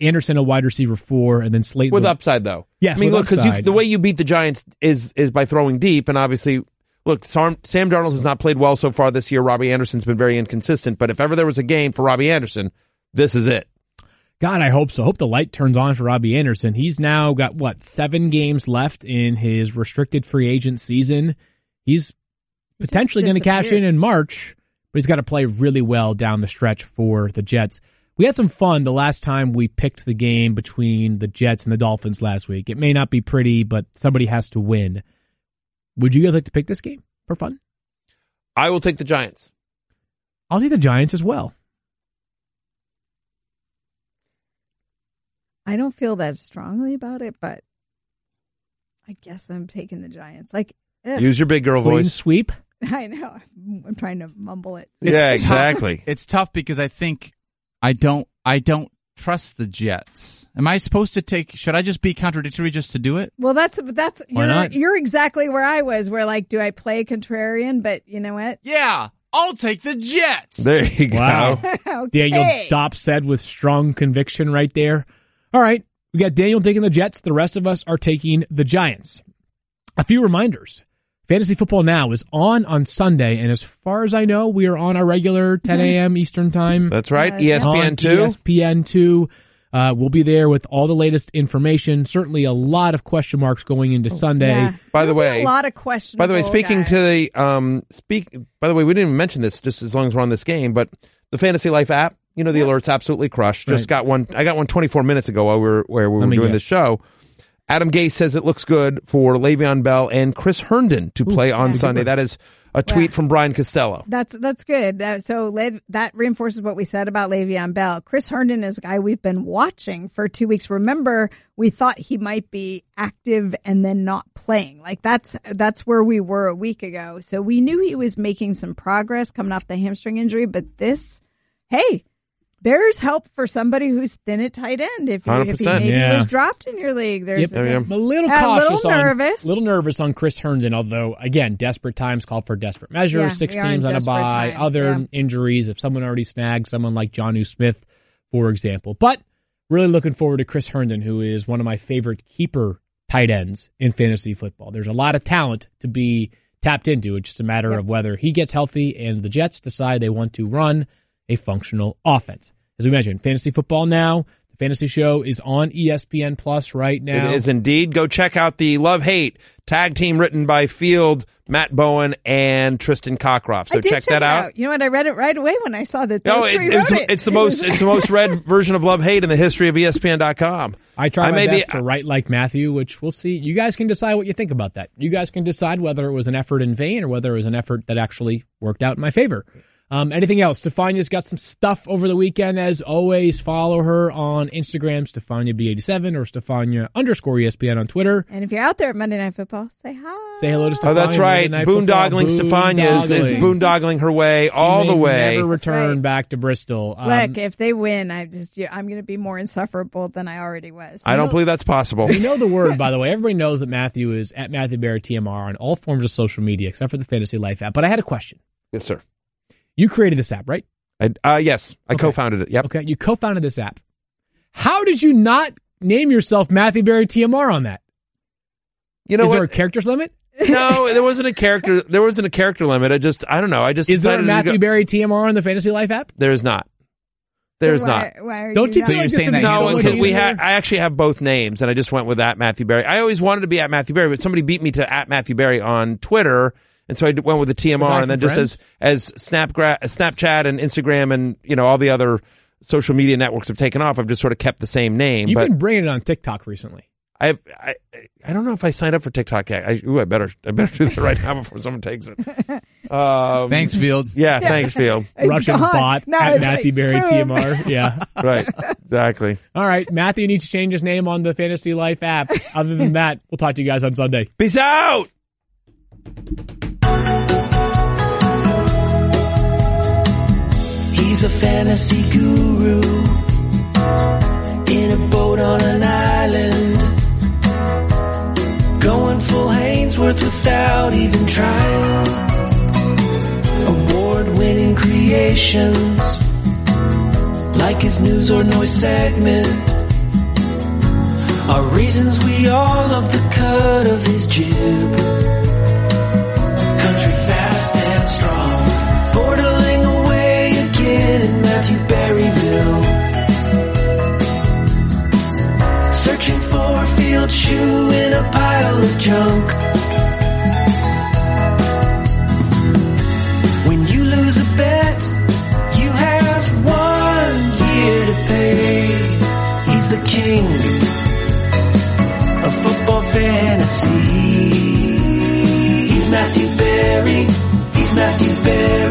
Anderson a wide receiver four, and then Slayton with upside though. Yes, I mean, look, because the way you beat the Giants is is by throwing deep, and obviously, look, Sam, Sam Darnold has not played well so far this year. Robbie Anderson's been very inconsistent, but if ever there was a game for Robbie Anderson, this is it. God, I hope so. Hope the light turns on for Robbie Anderson. He's now got what seven games left in his restricted free agent season. He's potentially going to cash in in March, but he's got to play really well down the stretch for the Jets. We had some fun the last time we picked the game between the Jets and the Dolphins last week. It may not be pretty, but somebody has to win. Would you guys like to pick this game for fun? I will take the Giants. I'll take the Giants as well. I don't feel that strongly about it, but I guess I'm taking the Giants. Like, ugh, Use your big girl Clean voice. sweep. I know. I'm trying to mumble it. Yeah, It's tough. exactly. It's tough because I think I don't I don't trust the Jets. Am I supposed to take? Should I just be contradictory just to do it? Well, that's that's Why you're not? you're exactly where I was. Where like, do I play contrarian? But you know what? Yeah, I'll take the Jets. There you go. Wow. okay. Daniel Dopp said with strong conviction right there. All right. We got Daniel taking the Jets. The rest of us are taking the Giants. A few reminders. Fantasy Football Now is on on Sunday, and as far as I know, we are on our regular 10 a.m. Eastern Time. That's right. Uh, ESPN two. ESPN two. Uh, we'll be there with all the latest information. Certainly, a lot of question marks going into Sunday. Yeah. By the way- a lot of questions. By the way, speaking to the um speak. By the way, we didn't even mention this just as long as we're on this game, but the Fantasy Life app. You know the alerts absolutely crushed. Just Right. got one. I got one 24 minutes ago while we were where we were doing guess. this show. Adam Gase says it looks good for Le'Veon Bell and Chris Herndon to play on Sunday. That is a tweet from Brian Costello. That's that's good. That, so Le- that reinforces what we said about Le'Veon Bell. Chris Herndon is a guy we've been watching for two weeks. Remember, we thought he might be active and then not playing. Like that's that's where we were a week ago. So we knew he was making some progress coming off the hamstring injury. But this, hey, there's help for somebody who's thin at tight end. If you, if he maybe yeah. was dropped in your league, there's Yep. There you a, go. I'm a little A little on nervous. little nervous on Chris Herndon, although again, desperate times call for desperate measures. Yeah, Six we teams on a desperate bye, times, other yeah. injuries. If someone already snagged someone like Jonnu Smith, for example. But really looking forward to Chris Herndon, who is one of my favorite keeper tight ends in fantasy football. There's a lot of talent to be tapped into. It's just a matter Yep. of whether he gets healthy and the Jets decide they want to run a functional offense. As we mentioned, fantasy football now. The fantasy show is on ESPN Plus right now. It is indeed. Go check out the Love Hate tag team written by Field, Matt Bowen, and Tristan Cockcroft. So I did check that it out. You know what? I read it right away when I saw that. No, it, it's, it. it's the most it's the most read version of Love Hate in the history of ESPN.com. I try I my may be- best to write like Matthew, which we'll see. You guys can decide what you think about that. You guys can decide whether it was an effort in vain or whether it was an effort that actually worked out in my favor. Um, anything else? Stefania's got some stuff over the weekend. As always, follow her on Instagram, Stefania B87 or Stefania underscore ESPN on Twitter. And if you're out there at Monday Night Football, say hi. Say hello to Stefania. Oh, that's right. Monday Night Boondoggling Stefania is, is Boondoggling. boondoggling her way She all the way. Never return Right. back to Bristol. Um, Look, if they win, I just I'm going to be more insufferable than I already was. I don't believe that's possible. We know the word, by the way. Everybody knows that Matthew is at Matthew Berry TMR on all forms of social media except for the Fantasy Life app. But I had a question. Yes, sir. You created this app, right? I, uh, yes, I Okay. co-founded it. Yep. Okay, you co-founded this app. How did you not name yourself Matthew Berry TMR on that? You know is what? there a characters limit? no, there wasn't a character. There wasn't a character limit. I just, I don't know. I just Is there a Matthew go- Berry TMR on the Fantasy Life app? There is not. There's So not. why, Why are Don't you you So you're like saying that would you be No, don't so we had. I actually have both names, and I just went with at Matthew Berry. I always wanted to be at Matthew Berry, but somebody beat me to at Matthew Berry on Twitter, and so I d- went with the The TMR, and then from just as as Snapgra- Snapchat and Instagram and you know all the other social media networks have taken off, I've just sort of kept the same name. You've but been bringing it on TikTok recently. I, I I don't know if I signed up for TikTok yet. I, ooh, I better I better do that right now before someone takes it. Um, Thanks, Field. Yeah, thanks, Field. It's Russian gone. bot No, at Matthew like, Berry boom. TMR. Yeah. Right, exactly. All right. Matthew needs to change his name on the Fantasy Life app. Other than that, we'll talk to you guys on Sunday. Peace out. He's a fantasy guru in a boat on an island. Going full Hainsworth without even trying. Award winning creations like his news or noise segment are reasons we all love the cut of his jib. Searching for a field shoe in a pile of junk. When you lose a bet, you have one year to pay. He's the king of football fantasy. He's Matthew Berry. He's Matthew Berry.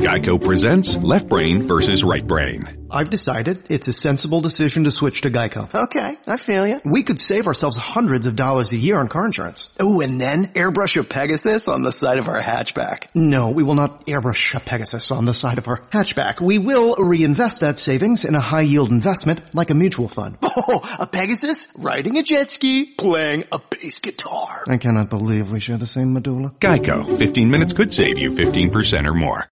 Geico presents Left Brain versus Right Brain. I've decided it's a sensible decision to switch to Geico. Okay, I feel you. We could save ourselves hundreds of dollars a year on car insurance. Oh, and then airbrush a Pegasus on the side of our hatchback. No, we will not airbrush a Pegasus on the side of our hatchback. We will reinvest that savings in a high yield investment like a mutual fund. Oh, a Pegasus riding a jet ski, playing a bass guitar. I cannot believe we share the same medulla. Geico. 15 minutes could save you 15% or more.